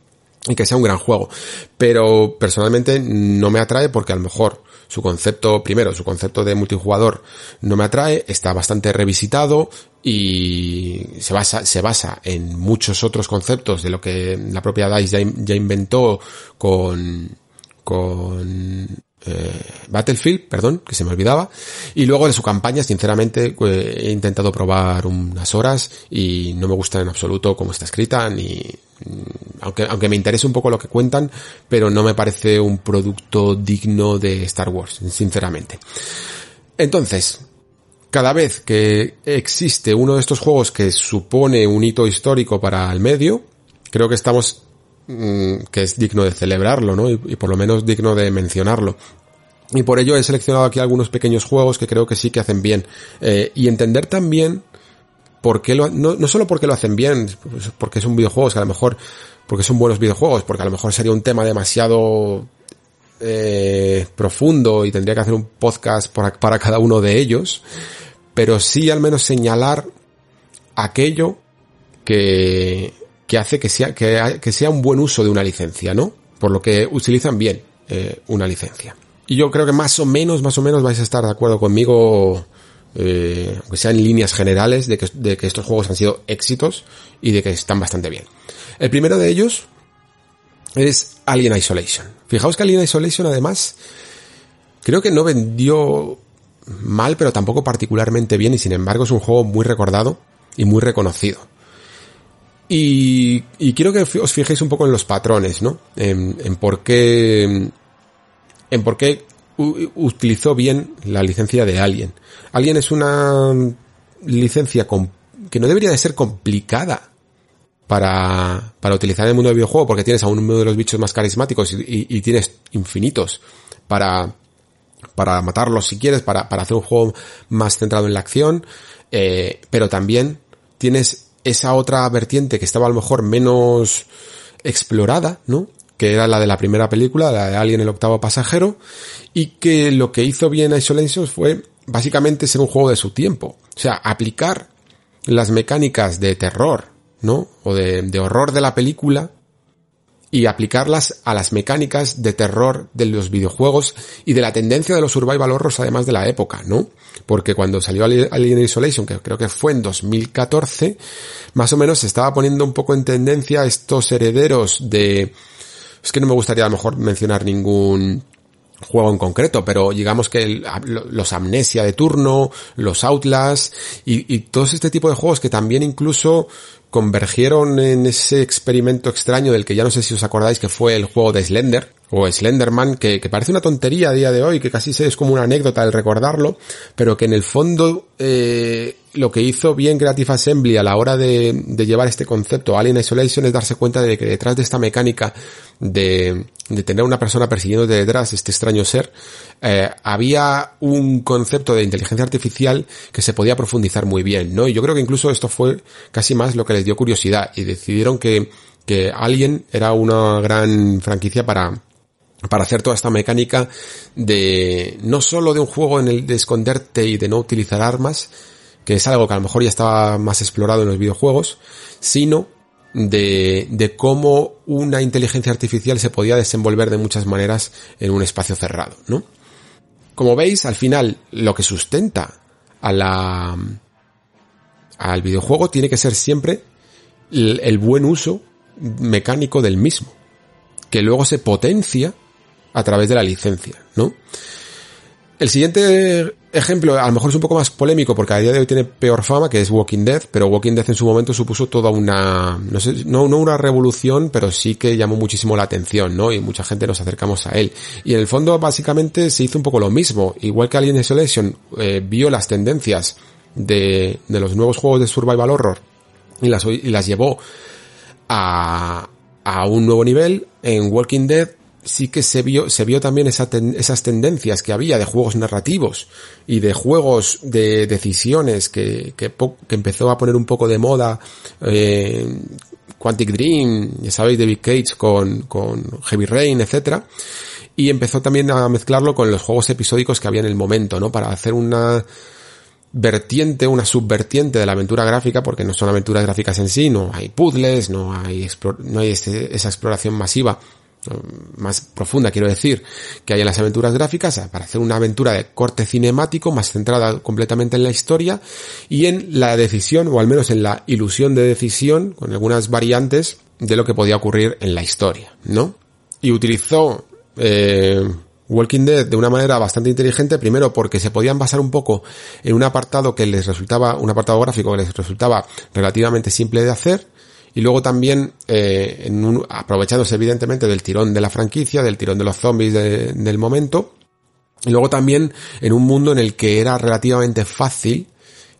y que sea un gran juego. Pero personalmente no me atrae porque a lo mejor su concepto, primero, su concepto de multijugador no me atrae, está bastante revisitado y se basa, se basa en muchos otros conceptos de lo que la propia DICE ya, ya inventó con, con eh, Battlefield, perdón, que se me olvidaba. Y luego de su campaña, sinceramente, eh, he intentado probar unas horas y no me gusta en absoluto cómo está escrita, ni, mm, aunque, aunque me interese un poco lo que cuentan, pero no me parece un producto digno de Star Wars, sinceramente. Entonces, cada vez que existe uno de estos juegos que supone un hito histórico para el medio, creo que estamos que es digno de celebrarlo, ¿no? Y, por lo menos digno de mencionarlo. Y por ello he seleccionado aquí algunos pequeños juegos que creo que sí que hacen bien. Eh, y entender también por qué lo, no, no solo porque lo hacen bien, pues, porque son videojuegos, que a lo mejor, porque son buenos videojuegos, porque a lo mejor sería un tema demasiado eh, profundo y tendría que hacer un podcast para cada uno de ellos, pero sí al menos señalar aquello que, que hace que sea, que, sea un buen uso de una licencia, ¿no? Por lo que utilizan bien eh, una licencia. Y yo creo que más o menos, más o menos vais a estar de acuerdo conmigo, eh, aunque sea en líneas generales, de de que estos juegos han sido éxitos y de que están bastante bien. El primero de ellos es Alien Isolation. Fijaos que Alien Isolation además creo que no vendió mal, pero tampoco particularmente bien, y sin embargo es un juego muy recordado y muy reconocido. Y, quiero que os fijéis un poco en los patrones, ¿no? En, por qué, en por qué utilizó bien la licencia de Alien. Alien es una licencia que no debería de ser complicada para, para utilizar en el mundo del videojuego porque tienes a uno de los bichos más carismáticos y, tienes infinitos para, para matarlos si quieres, para, para hacer un juego más centrado en la acción, eh, pero también tienes esa otra vertiente que estaba a lo mejor menos explorada, ¿no? Que era la de la primera película, la de Alien el octavo pasajero, y que lo que hizo bien Isolation fue básicamente ser un juego de su tiempo. O sea, aplicar las mecánicas de terror, ¿no? O de, de horror de la película y aplicarlas a las mecánicas de terror de los videojuegos y de la tendencia de los survival horrors además de la época, ¿no? Porque cuando salió Alien Isolation, que creo que fue en 2014, más o menos se estaba poniendo un poco en tendencia estos herederos de... Es que no me gustaría a lo mejor mencionar ningún juego en concreto, pero digamos que los Amnesia de turno, los Outlast y, y todos este tipo de juegos que también incluso convergieron en ese experimento extraño del que ya no sé si os acordáis que fue el juego de Slender o Slenderman, que, que parece una tontería a día de hoy, que casi es como una anécdota el recordarlo, pero que en el fondo eh, lo que hizo bien Creative Assembly a la hora de, de, llevar este concepto Alien Isolation es darse cuenta de que detrás de esta mecánica de, de tener una persona persiguiendo detrás, este extraño ser, eh, había un concepto de inteligencia artificial que se podía profundizar muy bien, ¿no? Y yo creo que incluso esto fue casi más lo que les dio curiosidad y decidieron que, que Alien era una gran franquicia para, para hacer toda esta mecánica de no solo de un juego en el de esconderte y de no utilizar armas, que es algo que a lo mejor ya estaba más explorado en los videojuegos, sino de, de cómo una inteligencia artificial se podía desenvolver de muchas maneras en un espacio cerrado, ¿no? Como veis, al final, lo que sustenta a la, al videojuego tiene que ser siempre el buen uso mecánico del mismo, que luego se potencia a través de la licencia, ¿no? El siguiente ejemplo a lo mejor es un poco más polémico porque a día de hoy tiene peor fama que es Walking Dead, pero Walking Dead en su momento supuso toda una, no sé, no, una revolución, pero sí que llamó muchísimo la atención, ¿no? Y mucha gente nos acercamos a él. Y en el fondo básicamente se hizo un poco lo mismo, igual que Alien Isolation eh, vio las tendencias de, de los nuevos juegos de survival horror y las, y las llevó a, a un nuevo nivel, en Walking Dead sí que se vio, se vio también esas tendencias que había de juegos narrativos y de juegos de decisiones que, que, empezó a poner un poco de moda eh, Quantic Dream, ya sabéis, David Cage con, con Heavy Rain, etcétera y empezó también a mezclarlo con los juegos episódicos que había en el momento, ¿no? Para hacer una vertiente, una subvertiente de la aventura gráfica, porque no son aventuras gráficas en sí, no hay puzzles, no hay, no hay esa exploración masiva más profunda, quiero decir, que hay en las aventuras gráficas, para hacer una aventura de corte cinemático más centrada completamente en la historia y en la decisión, o al menos en la ilusión de decisión, con algunas variantes de lo que podía ocurrir en la historia, ¿no? Y utilizó eh, Walking Dead de una manera bastante inteligente, primero porque se podían basar un poco en un apartado que les resultaba, un apartado gráfico que les resultaba relativamente simple de hacer, y luego también eh, aprovechándose evidentemente del tirón de la franquicia, del tirón de los zombies del momento, y luego también en un mundo en el que era relativamente fácil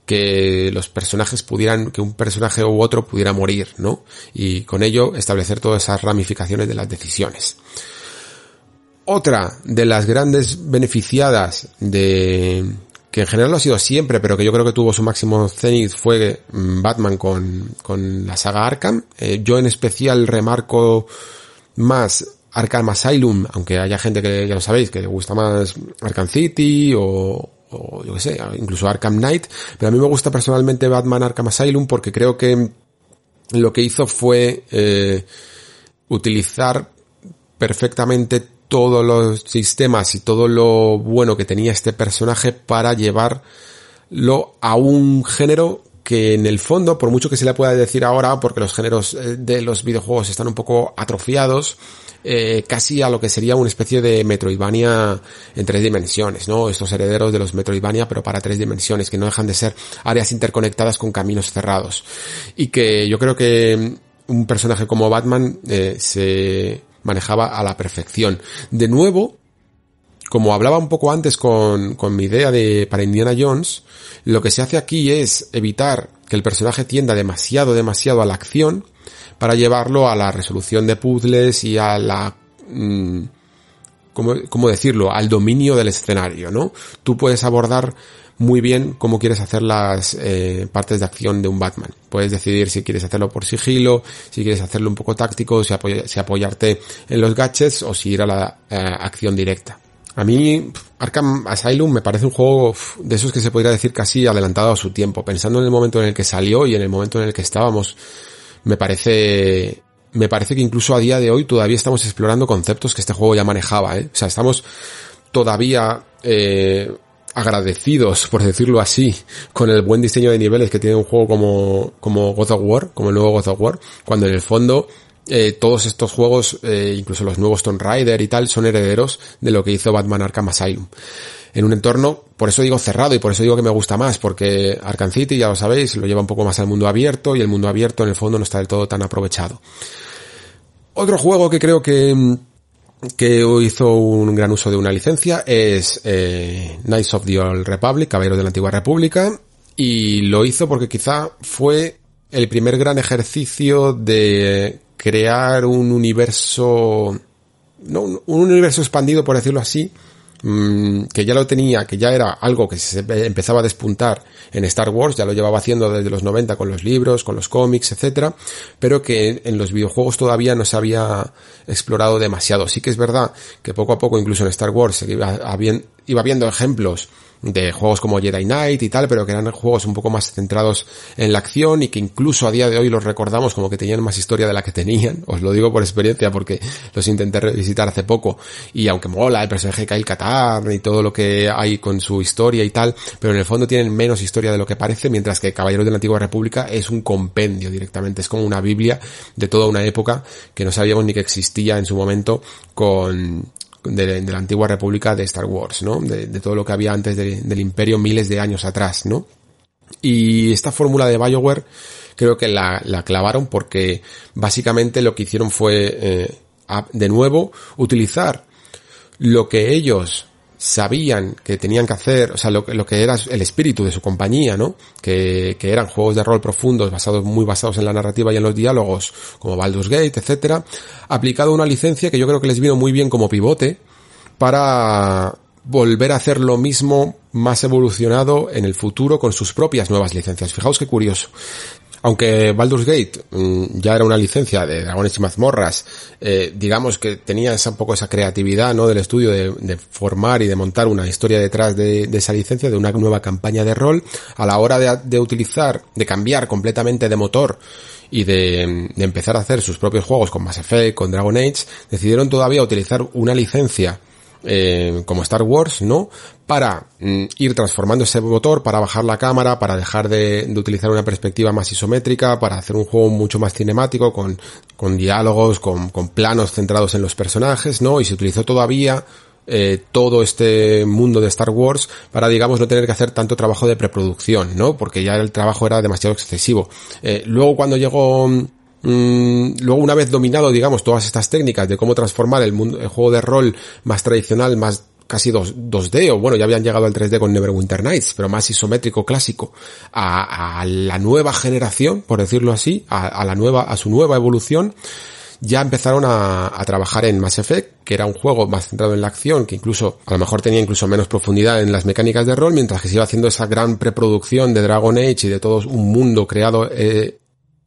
que los personajes pudieran, que un personaje u otro pudiera morir, ¿no? Y con ello establecer todas esas ramificaciones de las decisiones. Otra de las grandes beneficiadas de, que en general lo ha sido siempre, pero que yo creo que tuvo su máximo cenit fue mm, Batman con, con la saga Arkham. Eh, yo en especial remarco más Arkham Asylum, aunque haya gente que ya lo sabéis, que le gusta más Arkham City o, o yo qué sé, incluso Arkham Knight, pero a mí me gusta personalmente Batman Arkham Asylum porque creo que lo que hizo fue eh, utilizar perfectamente todos los sistemas y todo lo bueno que tenía este personaje para llevarlo a un género que en el fondo, por mucho que se le pueda decir ahora, porque los géneros eh, de los videojuegos están un poco atrofiados, eh, casi a lo que sería una especie de Metroidvania en tres dimensiones, ¿no? Estos herederos de los Metroidvania, pero para tres dimensiones, que no dejan de ser áreas interconectadas con caminos cerrados. Y que yo creo que un personaje como Batman eh, se manejaba a la perfección. De nuevo, como hablaba un poco antes con, con mi idea de para Indiana Jones, lo que se hace aquí es evitar que el personaje tienda demasiado, demasiado a la acción para llevarlo a la resolución de puzzles y a la... Mm, ¿cómo, decirlo? Al dominio del escenario, ¿no? Tú puedes abordar muy bien cómo quieres hacer las eh, partes de acción de un Batman. Puedes decidir si quieres hacerlo por sigilo, si quieres hacerlo un poco táctico, si, apoyarte en los gadgets o si ir a la eh, acción directa. A mí, Arkham Asylum me parece un juego de esos que se podría decir casi adelantado a su tiempo, pensando en el momento en el que salió y en el momento en el que estábamos. Me parece, me parece que incluso a día de hoy todavía estamos explorando conceptos que este juego ya manejaba, ¿eh? O sea, estamos todavía, eh, agradecidos, por decirlo así, con el buen diseño de niveles que tiene un juego como, como God of War, como el nuevo God of War, cuando en el fondo eh, todos estos juegos, eh, incluso los nuevos Tomb Raider y tal, son herederos de lo que hizo Batman Arkham Asylum. En un entorno, por eso digo cerrado y por eso digo que me gusta más, porque Arkham City, ya lo sabéis, lo lleva un poco más al mundo abierto y el mundo abierto en el fondo no está del todo tan aprovechado. Otro juego que creo que, que hizo un gran uso de una licencia es eh, Knights of the Old Republic, Caballeros de la Antigua República, y lo hizo porque quizá fue el primer gran ejercicio de crear un universo, no, un universo expandido, por decirlo así, mm, que ya lo tenía, que ya era algo que se empezaba a despuntar en Star Wars, ya lo llevaba haciendo desde los 90 con los libros, con los cómics, etcétera, pero que en los videojuegos todavía no se había explorado demasiado. Sí que es verdad que poco a poco, incluso en Star Wars, iba, iba viendo ejemplos de juegos como Jedi Knight y tal, pero que eran juegos un poco más centrados en la acción y que incluso a día de hoy los recordamos como que tenían más historia de la que tenían. Os lo digo por experiencia porque los intenté revisitar hace poco y aunque mola el personaje de Kyle Katarn y todo lo que hay con su historia y tal, pero en el fondo tienen menos historia de lo que parece, mientras que Caballeros de la Antigua República es un compendio directamente, es como una Biblia de toda una época que no sabíamos ni que existía en su momento con, de, la antigua república de Star Wars, ¿no? De, todo lo que había antes del imperio miles de años atrás, ¿no? Y esta fórmula de Bioware creo que la, clavaron porque básicamente lo que hicieron fue, eh, de nuevo, utilizar lo que ellos sabían que tenían que hacer, o sea, lo, lo que era el espíritu de su compañía, ¿no? Que, que, eran juegos de rol profundos, basados, muy basados en la narrativa y en los diálogos, como Baldur's Gate, etcétera, aplicado una licencia que yo creo que les vino muy bien como pivote para volver a hacer lo mismo más evolucionado en el futuro con sus propias nuevas licencias. Fijaos qué curioso aunque Baldur's Gate mm, ya era una licencia de Dragones y Mazmorras, eh, digamos que tenía esa, un poco esa creatividad, ¿no? Del estudio de, formar y de montar una historia detrás de, esa licencia, de una nueva campaña de rol, a la hora de, utilizar, de cambiar completamente de motor y de, de empezar a hacer sus propios juegos con Mass Effect, con Dragon Age, decidieron todavía utilizar una licencia eh, como Star Wars, ¿no? Para mm, ir transformando ese motor, para bajar la cámara, para dejar de, utilizar una perspectiva más isométrica, para hacer un juego mucho más cinemático, con, con diálogos, con, con planos centrados en los personajes, ¿no? Y se utilizó todavía eh, todo este mundo de Star Wars para, digamos, no tener que hacer tanto trabajo de preproducción, ¿no? Porque ya el trabajo era demasiado excesivo. Eh, luego cuando llegó Mm, luego una vez dominado, digamos, todas estas técnicas de cómo transformar el, mundo, el juego de rol más tradicional, más casi 2, d o bueno, ya habían llegado al 3D con Neverwinter Nights, pero más isométrico clásico, a, la nueva generación, por decirlo así, a, la nueva, a su nueva evolución, ya empezaron a, a, trabajar en Mass Effect, que era un juego más centrado en la acción, que incluso, a lo mejor tenía incluso menos profundidad en las mecánicas de rol, mientras que se iba haciendo esa gran preproducción de Dragon Age y de todo un mundo creado eh,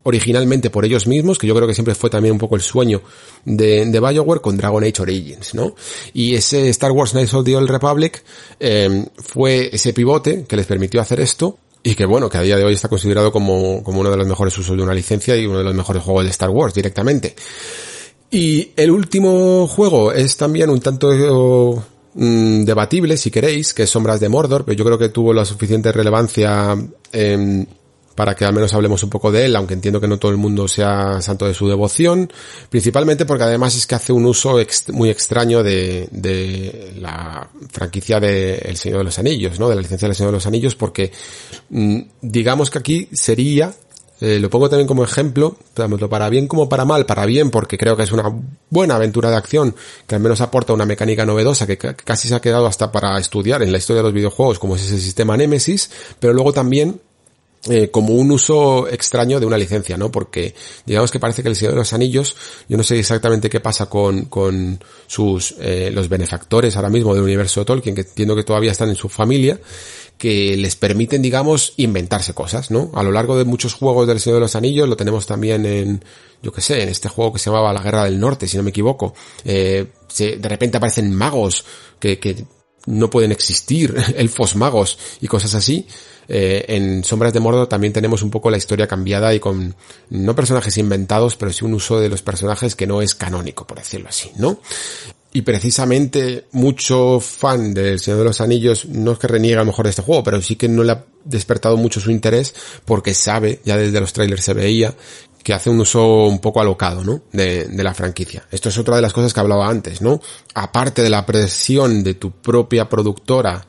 originalmente por ellos mismos, que yo creo que siempre fue también un poco el sueño de, de Bioware con Dragon Age Origins, ¿no? Y ese Star Wars Knights of the Old Republic eh, fue ese pivote que les permitió hacer esto y que bueno, que a día de hoy está considerado como, como uno de los mejores usos de una licencia y uno de los mejores juegos de Star Wars directamente. Y el último juego es también un tanto mm, debatible, si queréis, que es Sombras de Mordor, pero yo creo que tuvo la suficiente relevancia para que al menos hablemos un poco de él, aunque entiendo que no todo el mundo sea santo de su devoción, principalmente porque además es que hace un uso muy extraño de, de la franquicia de El Señor de los Anillos, ¿no? De la licencia del Señor de los Anillos, porque mm, digamos que aquí sería eh, lo pongo también como ejemplo, tanto para bien como para mal, para bien porque creo que es una buena aventura de acción que al menos aporta una mecánica novedosa que casi se ha quedado hasta para estudiar en la historia de los videojuegos como es ese sistema Nemesis, pero luego también eh, como un uso extraño de una licencia, ¿no? Porque digamos que parece que el Señor de los Anillos, yo no sé exactamente qué pasa con, con sus, eh, los benefactores ahora mismo del universo de Tolkien, que entiendo que todavía están en su familia, que les permiten, digamos, inventarse cosas, ¿no? A lo largo de muchos juegos del Señor de los Anillos, lo tenemos también en, yo que sé, en este juego que se llamaba La Guerra del Norte, si no me equivoco, eh, se, de repente aparecen magos que, que no pueden existir, elfos magos y cosas así. Eh, en Sombras de Mordor también tenemos un poco la historia cambiada y con no personajes inventados, pero sí un uso de los personajes que no es canónico, por decirlo así, ¿no? Y precisamente mucho fan del Señor de los Anillos, no es que reniega a lo mejor de este juego, pero sí que no le ha despertado mucho su interés porque sabe, ya desde los trailers se veía, que hace un uso un poco alocado, ¿no? De, de, la franquicia. Esto es otra de las cosas que hablaba antes, ¿no? Aparte de la presión de tu propia productora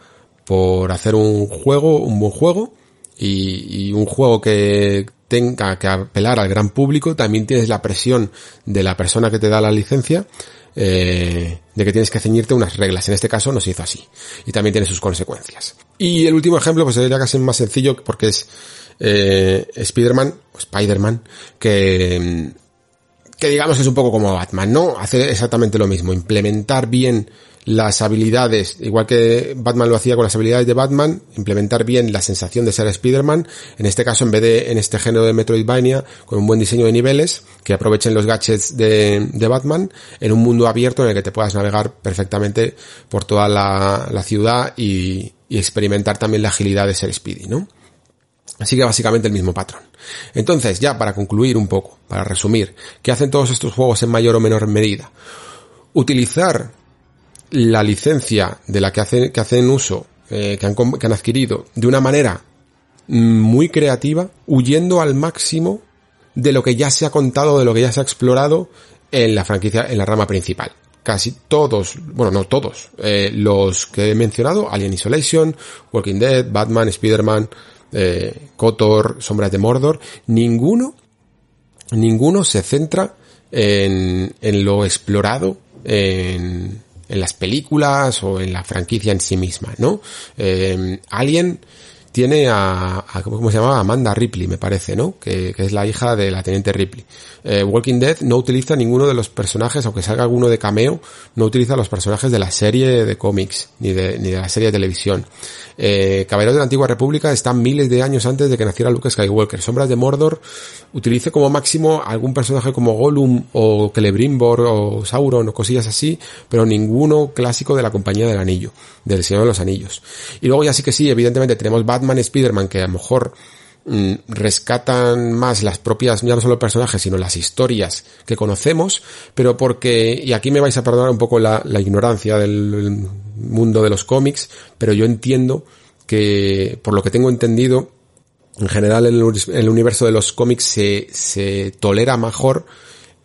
por hacer un juego, un buen juego, y, y un juego que tenga que apelar al gran público, también tienes la presión de la persona que te da la licencia eh, de que tienes que ceñirte unas reglas. En este caso no se hizo así. Y también tiene sus consecuencias. Y el último ejemplo, pues sería casi más sencillo porque es eh, Spider-Man, Spider-Man, que, que digamos es un poco como Batman, ¿no? Hace exactamente lo mismo. Implementar bien las habilidades, igual que Batman lo hacía con las habilidades de Batman, implementar bien la sensación de ser Spider-Man, en este caso en vez de en este género de Metroidvania, con un buen diseño de niveles, que aprovechen los gadgets de, de Batman, en un mundo abierto en el que te puedas navegar perfectamente por toda la, ciudad y, y experimentar también la agilidad de ser Speedy, ¿no? Así que básicamente el mismo patrón. Entonces, ya para concluir un poco, para resumir, ¿qué hacen todos estos juegos en mayor o menor medida? Utilizar la licencia de la que hacen, que hacen uso, eh, que, han, que han adquirido, de una manera muy creativa, huyendo al máximo de lo que ya se ha contado, de lo que ya se ha explorado en la franquicia, en la rama principal. Casi todos, bueno, no todos, eh, los que he mencionado, Alien Isolation, Walking Dead, Batman, Spider-Man, eh, Kotor, Sombras de Mordor, ninguno, ninguno se centra en, en lo explorado en, en las películas o en la franquicia en sí misma, ¿no? Eh, Alien tiene a, a, ¿cómo se llama? Amanda Ripley, me parece, ¿no? Que, que es la hija de la teniente Ripley. Eh, Walking Dead no utiliza ninguno de los personajes, aunque salga alguno de cameo, no utiliza los personajes de la serie de cómics, ni de, ni de la serie de televisión. Eh, Caballeros de la Antigua República están miles de años antes de que naciera Luke Skywalker. Sombras de Mordor utilice como máximo algún personaje como Gollum o Celebrimbor o Sauron o cosillas así, pero ninguno clásico de la Compañía del Anillo, del Señor de los Anillos. Y luego ya sí que sí, evidentemente tenemos Batman y Spider-Man que a lo mejor mm, rescatan más las propias, ya no solo personajes, sino las historias que conocemos, pero porque, y aquí me vais a perdonar un poco la, la ignorancia del mundo de los cómics, pero yo entiendo que, por lo que tengo entendido, en general en el, universo de los cómics se, se tolera mejor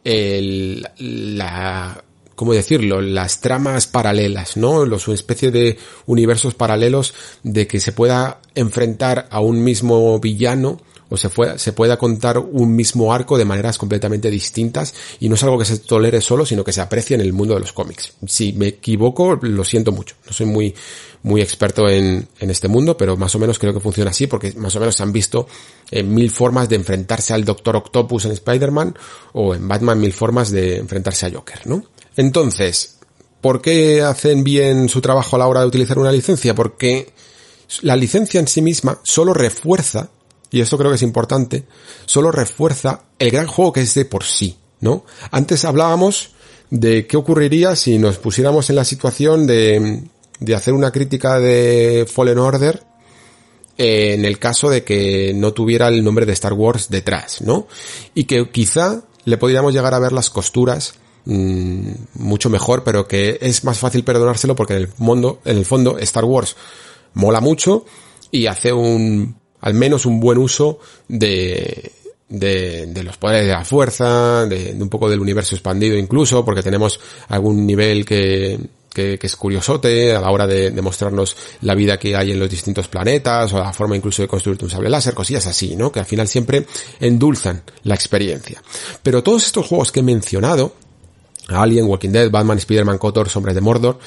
el, la, ¿cómo decirlo? Las tramas paralelas, ¿no? Los, una especie de universos paralelos de que se pueda enfrentar a un mismo villano o se, se pueda contar un mismo arco de maneras completamente distintas y no es algo que se tolere solo, sino que se aprecie en el mundo de los cómics. Si me equivoco, lo siento mucho. No soy muy, muy experto en, en este mundo, pero más o menos creo que funciona así porque más o menos se han visto eh, mil formas de enfrentarse al Doctor Octopus en Spider-Man o en Batman mil formas de enfrentarse a Joker, ¿no? Entonces, ¿por qué hacen bien su trabajo a la hora de utilizar una licencia? Porque la licencia en sí misma solo refuerza y esto creo que es importante, solo refuerza el gran juego que es de por sí, ¿no? Antes hablábamos de qué ocurriría si nos pusiéramos en la situación de, de hacer una crítica de Fallen Order en el caso de que no tuviera el nombre de Star Wars detrás, ¿no? Y que quizá le podríamos llegar a ver las costuras mmm, mucho mejor, pero que es más fácil perdonárselo porque en el mundo, en el fondo, Star Wars mola mucho y hace un al menos un buen uso de, de, los poderes de la fuerza, de, un poco del universo expandido incluso, porque tenemos algún nivel que, que, es curiosote a la hora de, de, mostrarnos la vida que hay en los distintos planetas o la forma incluso de construir un sable láser, cosillas así, ¿no? Que al final siempre endulzan la experiencia. Pero todos estos juegos que he mencionado, Alien, Walking Dead, Batman, Spider-Man, Kotor, Sombras de Mordor,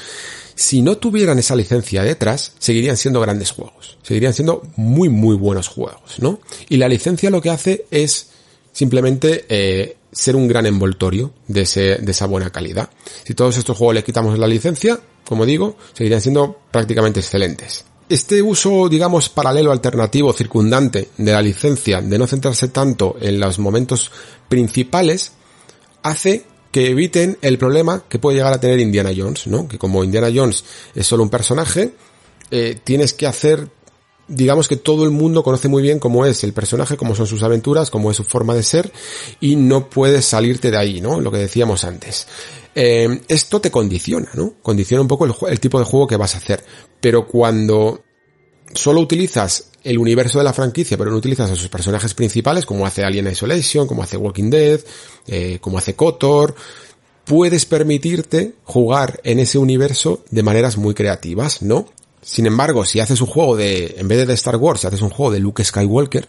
si no tuvieran esa licencia detrás, seguirían siendo grandes juegos. Seguirían siendo muy, muy buenos juegos, ¿no? Y la licencia lo que hace es simplemente eh, ser un gran envoltorio de, de esa buena calidad. Si todos estos juegos le quitamos la licencia, como digo, seguirían siendo prácticamente excelentes. Este uso, digamos, paralelo, alternativo, circundante de la licencia, de no centrarse tanto en los momentos principales, hace que eviten el problema que puede llegar a tener Indiana Jones, ¿no? Que como Indiana Jones es solo un personaje, eh, tienes que hacer, digamos que todo el mundo conoce muy bien cómo es el personaje, cómo son sus aventuras, cómo es su forma de ser, y no puedes salirte de ahí, ¿no? Lo que decíamos antes. Eh, esto te condiciona, ¿no? Condiciona un poco el, el tipo de juego que vas a hacer. Pero cuando solo utilizas el universo de la franquicia, pero no utilizas a sus personajes principales, como hace Alien Isolation, como hace Walking Dead, eh, como hace Kotor, puedes permitirte jugar en ese universo de maneras muy creativas, ¿no? Sin embargo, si haces un juego de, en vez de Star Wars, si haces un juego de Luke Skywalker,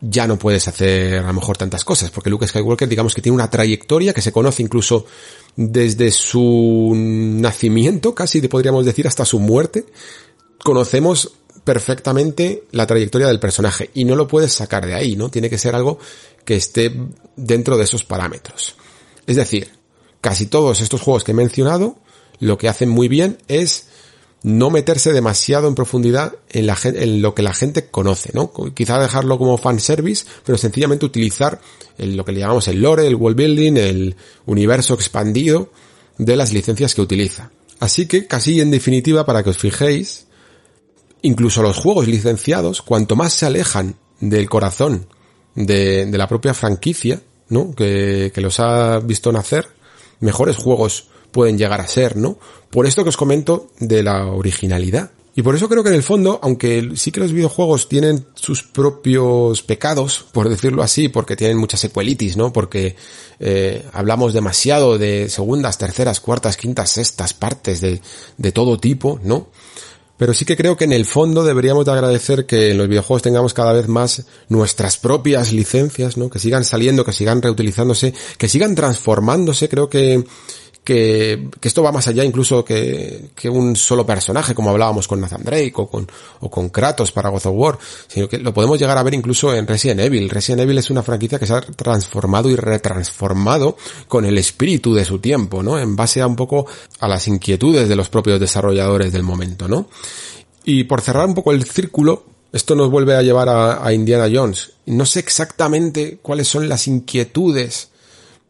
ya no puedes hacer a lo mejor tantas cosas, porque Luke Skywalker digamos que tiene una trayectoria que se conoce incluso desde su nacimiento, casi podríamos decir hasta su muerte. Conocemos perfectamente la trayectoria del personaje y no lo puedes sacar de ahí, ¿no? Tiene que ser algo que esté dentro de esos parámetros. Es decir, casi todos estos juegos que he mencionado lo que hacen muy bien es no meterse demasiado en profundidad en, lo que la gente conoce, ¿no? Quizá dejarlo como fanservice, pero sencillamente utilizar lo que le llamamos el lore, el world building, el universo expandido de las licencias que utiliza. Así que, casi en definitiva, para que os fijéis, incluso los juegos licenciados, cuanto más se alejan del corazón de, la propia franquicia, ¿no? Que, que, los ha visto nacer, mejores juegos pueden llegar a ser, ¿no? Por esto que os comento de la originalidad. Y por eso creo que en el fondo, aunque sí que los videojuegos tienen sus propios pecados, por decirlo así, porque tienen mucha secuelitis, ¿no? Porque eh, hablamos demasiado de segundas, terceras, cuartas, quintas, sextas partes de, de todo tipo, ¿no? Pero sí que creo que en el fondo deberíamos de agradecer que en los videojuegos tengamos cada vez más nuestras propias licencias, ¿no? Que sigan saliendo, que sigan reutilizándose, que sigan transformándose. Creo que que, esto va más allá incluso que, un solo personaje, como hablábamos con Nathan Drake o con, o con Kratos para God of War, sino que lo podemos llegar a ver incluso en Resident Evil. Resident Evil es una franquicia que se ha transformado y retransformado con el espíritu de su tiempo, ¿no? En base a un poco a las inquietudes de los propios desarrolladores del momento, ¿no? Y por cerrar un poco el círculo, esto nos vuelve a llevar a Indiana Jones. No sé exactamente cuáles son las inquietudes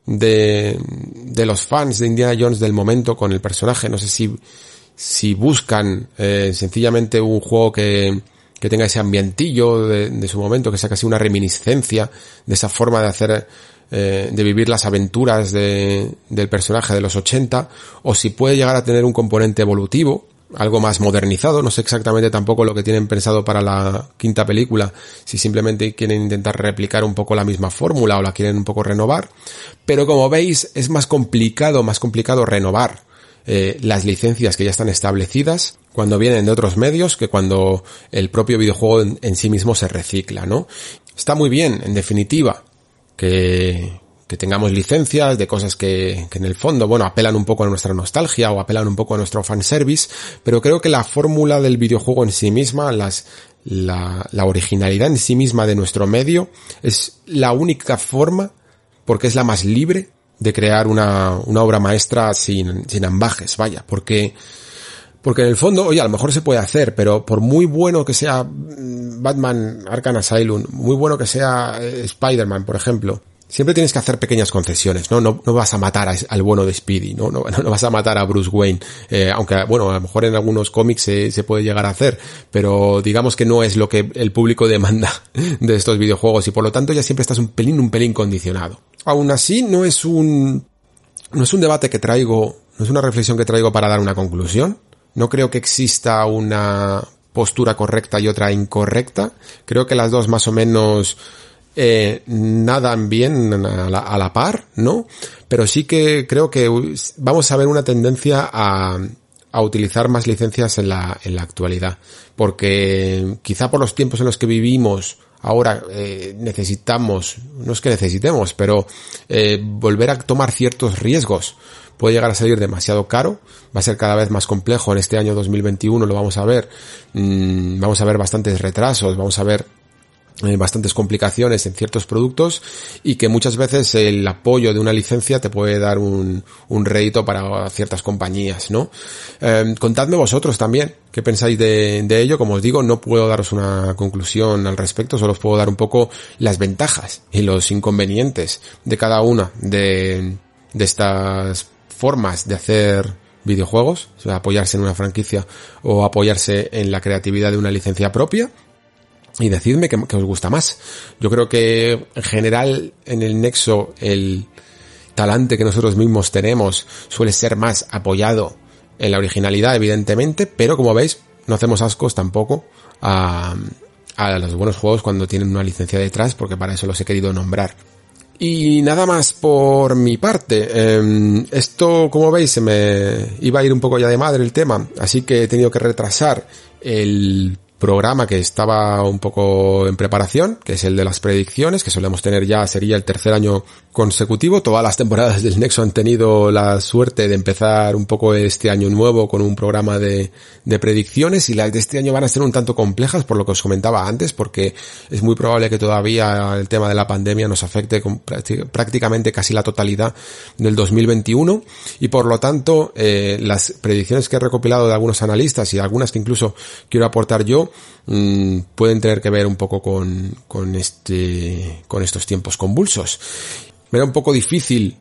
de, de los fans de Indiana Jones del momento con el personaje. No sé si, si buscan eh, sencillamente un juego que, que tenga ese ambientillo de, de, su momento, que sea casi una reminiscencia de esa forma de hacer, eh, de vivir las aventuras de, del personaje de los 80, o si puede llegar a tener un componente evolutivo, algo más modernizado, no sé exactamente tampoco lo que tienen pensado para la quinta película, si simplemente quieren intentar replicar un poco la misma fórmula o la quieren un poco renovar, pero como veis es más complicado, más complicado renovar eh, las licencias que ya están establecidas cuando vienen de otros medios que cuando el propio videojuego en, en sí mismo se recicla, ¿no? Está muy bien, en definitiva, que, que tengamos licencias de cosas que, que, en el fondo, bueno, apelan un poco a nuestra nostalgia o apelan un poco a nuestro fanservice, pero creo que la fórmula del videojuego en sí misma, las, la, la originalidad en sí misma de nuestro medio, es la única forma, porque es la más libre, de crear una, una obra maestra sin, sin ambajes, vaya, porque porque en el fondo, oye, a lo mejor se puede hacer, pero por muy bueno que sea Batman Arkham Asylum, muy bueno que sea eh, Spider-Man, por ejemplo, siempre tienes que hacer pequeñas concesiones, ¿no? No, no vas a matar a, al bueno de Speedy, ¿no? No, no vas a matar a Bruce Wayne, eh, aunque, bueno, a lo mejor en algunos cómics se, se, puede llegar a hacer, pero digamos que no es lo que el público demanda de estos videojuegos y por lo tanto ya siempre estás un pelín, un pelín condicionado. Aún así, no es un, no es un debate que traigo, no es una reflexión que traigo para dar una conclusión. No creo que exista una postura correcta y otra incorrecta. Creo que las dos más o menos eh, nadan bien a la, a la, par, ¿no? Pero sí que creo que vamos a ver una tendencia a, utilizar más licencias en la, en la actualidad. Porque quizá por los tiempos en los que vivimos, ahora eh, necesitamos, no es que necesitemos, pero eh, volver a tomar ciertos riesgos puede llegar a salir demasiado caro, va a ser cada vez más complejo en este año 2021, lo vamos a ver, mm, vamos a ver bastantes retrasos, vamos a ver bastantes complicaciones en ciertos productos y que muchas veces el apoyo de una licencia te puede dar un, un rédito para ciertas compañías, ¿no? Eh, contadme vosotros también qué pensáis de, de, ello. Como os digo, no puedo daros una conclusión al respecto, solo os puedo dar un poco las ventajas y los inconvenientes de cada una de, de estas formas de hacer videojuegos, apoyarse en una franquicia o apoyarse en la creatividad de una licencia propia y decidme qué, os gusta más. Yo creo que en general en el nexo el talante que nosotros mismos tenemos suele ser más apoyado en la originalidad, evidentemente, pero como veis, no hacemos ascos tampoco a, a los buenos juegos cuando tienen una licencia detrás, porque para eso los he querido nombrar. Y nada más por mi parte. Eh, esto, como veis, se me iba a ir un poco ya de madre el tema, así que he tenido que retrasar el programa que estaba un poco en preparación, que es el de las predicciones, que solemos tener ya, sería el tercer año consecutivo. Todas las temporadas del Nexo han tenido la suerte de empezar un poco este año nuevo con un programa de, de predicciones y las de este año van a ser un tanto complejas por lo que os comentaba antes, porque es muy probable que todavía el tema de la pandemia nos afecte con prácticamente casi la totalidad del 2021 y por lo tanto eh, las predicciones que he recopilado de algunos analistas y algunas que incluso quiero aportar yo Mm, pueden tener que ver un poco con, este, con estos tiempos convulsos. Me era un poco difícil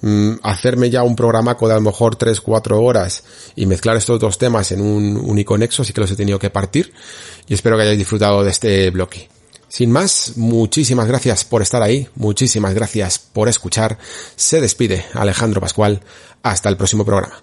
mm, hacerme ya un programa de a lo mejor 3-4 horas y mezclar estos dos temas en un único nexo, así que los he tenido que partir y espero que hayáis disfrutado de este bloque. Sin más, muchísimas gracias por estar ahí, muchísimas gracias por escuchar. Se despide Alejandro Pascual. Hasta el próximo programa.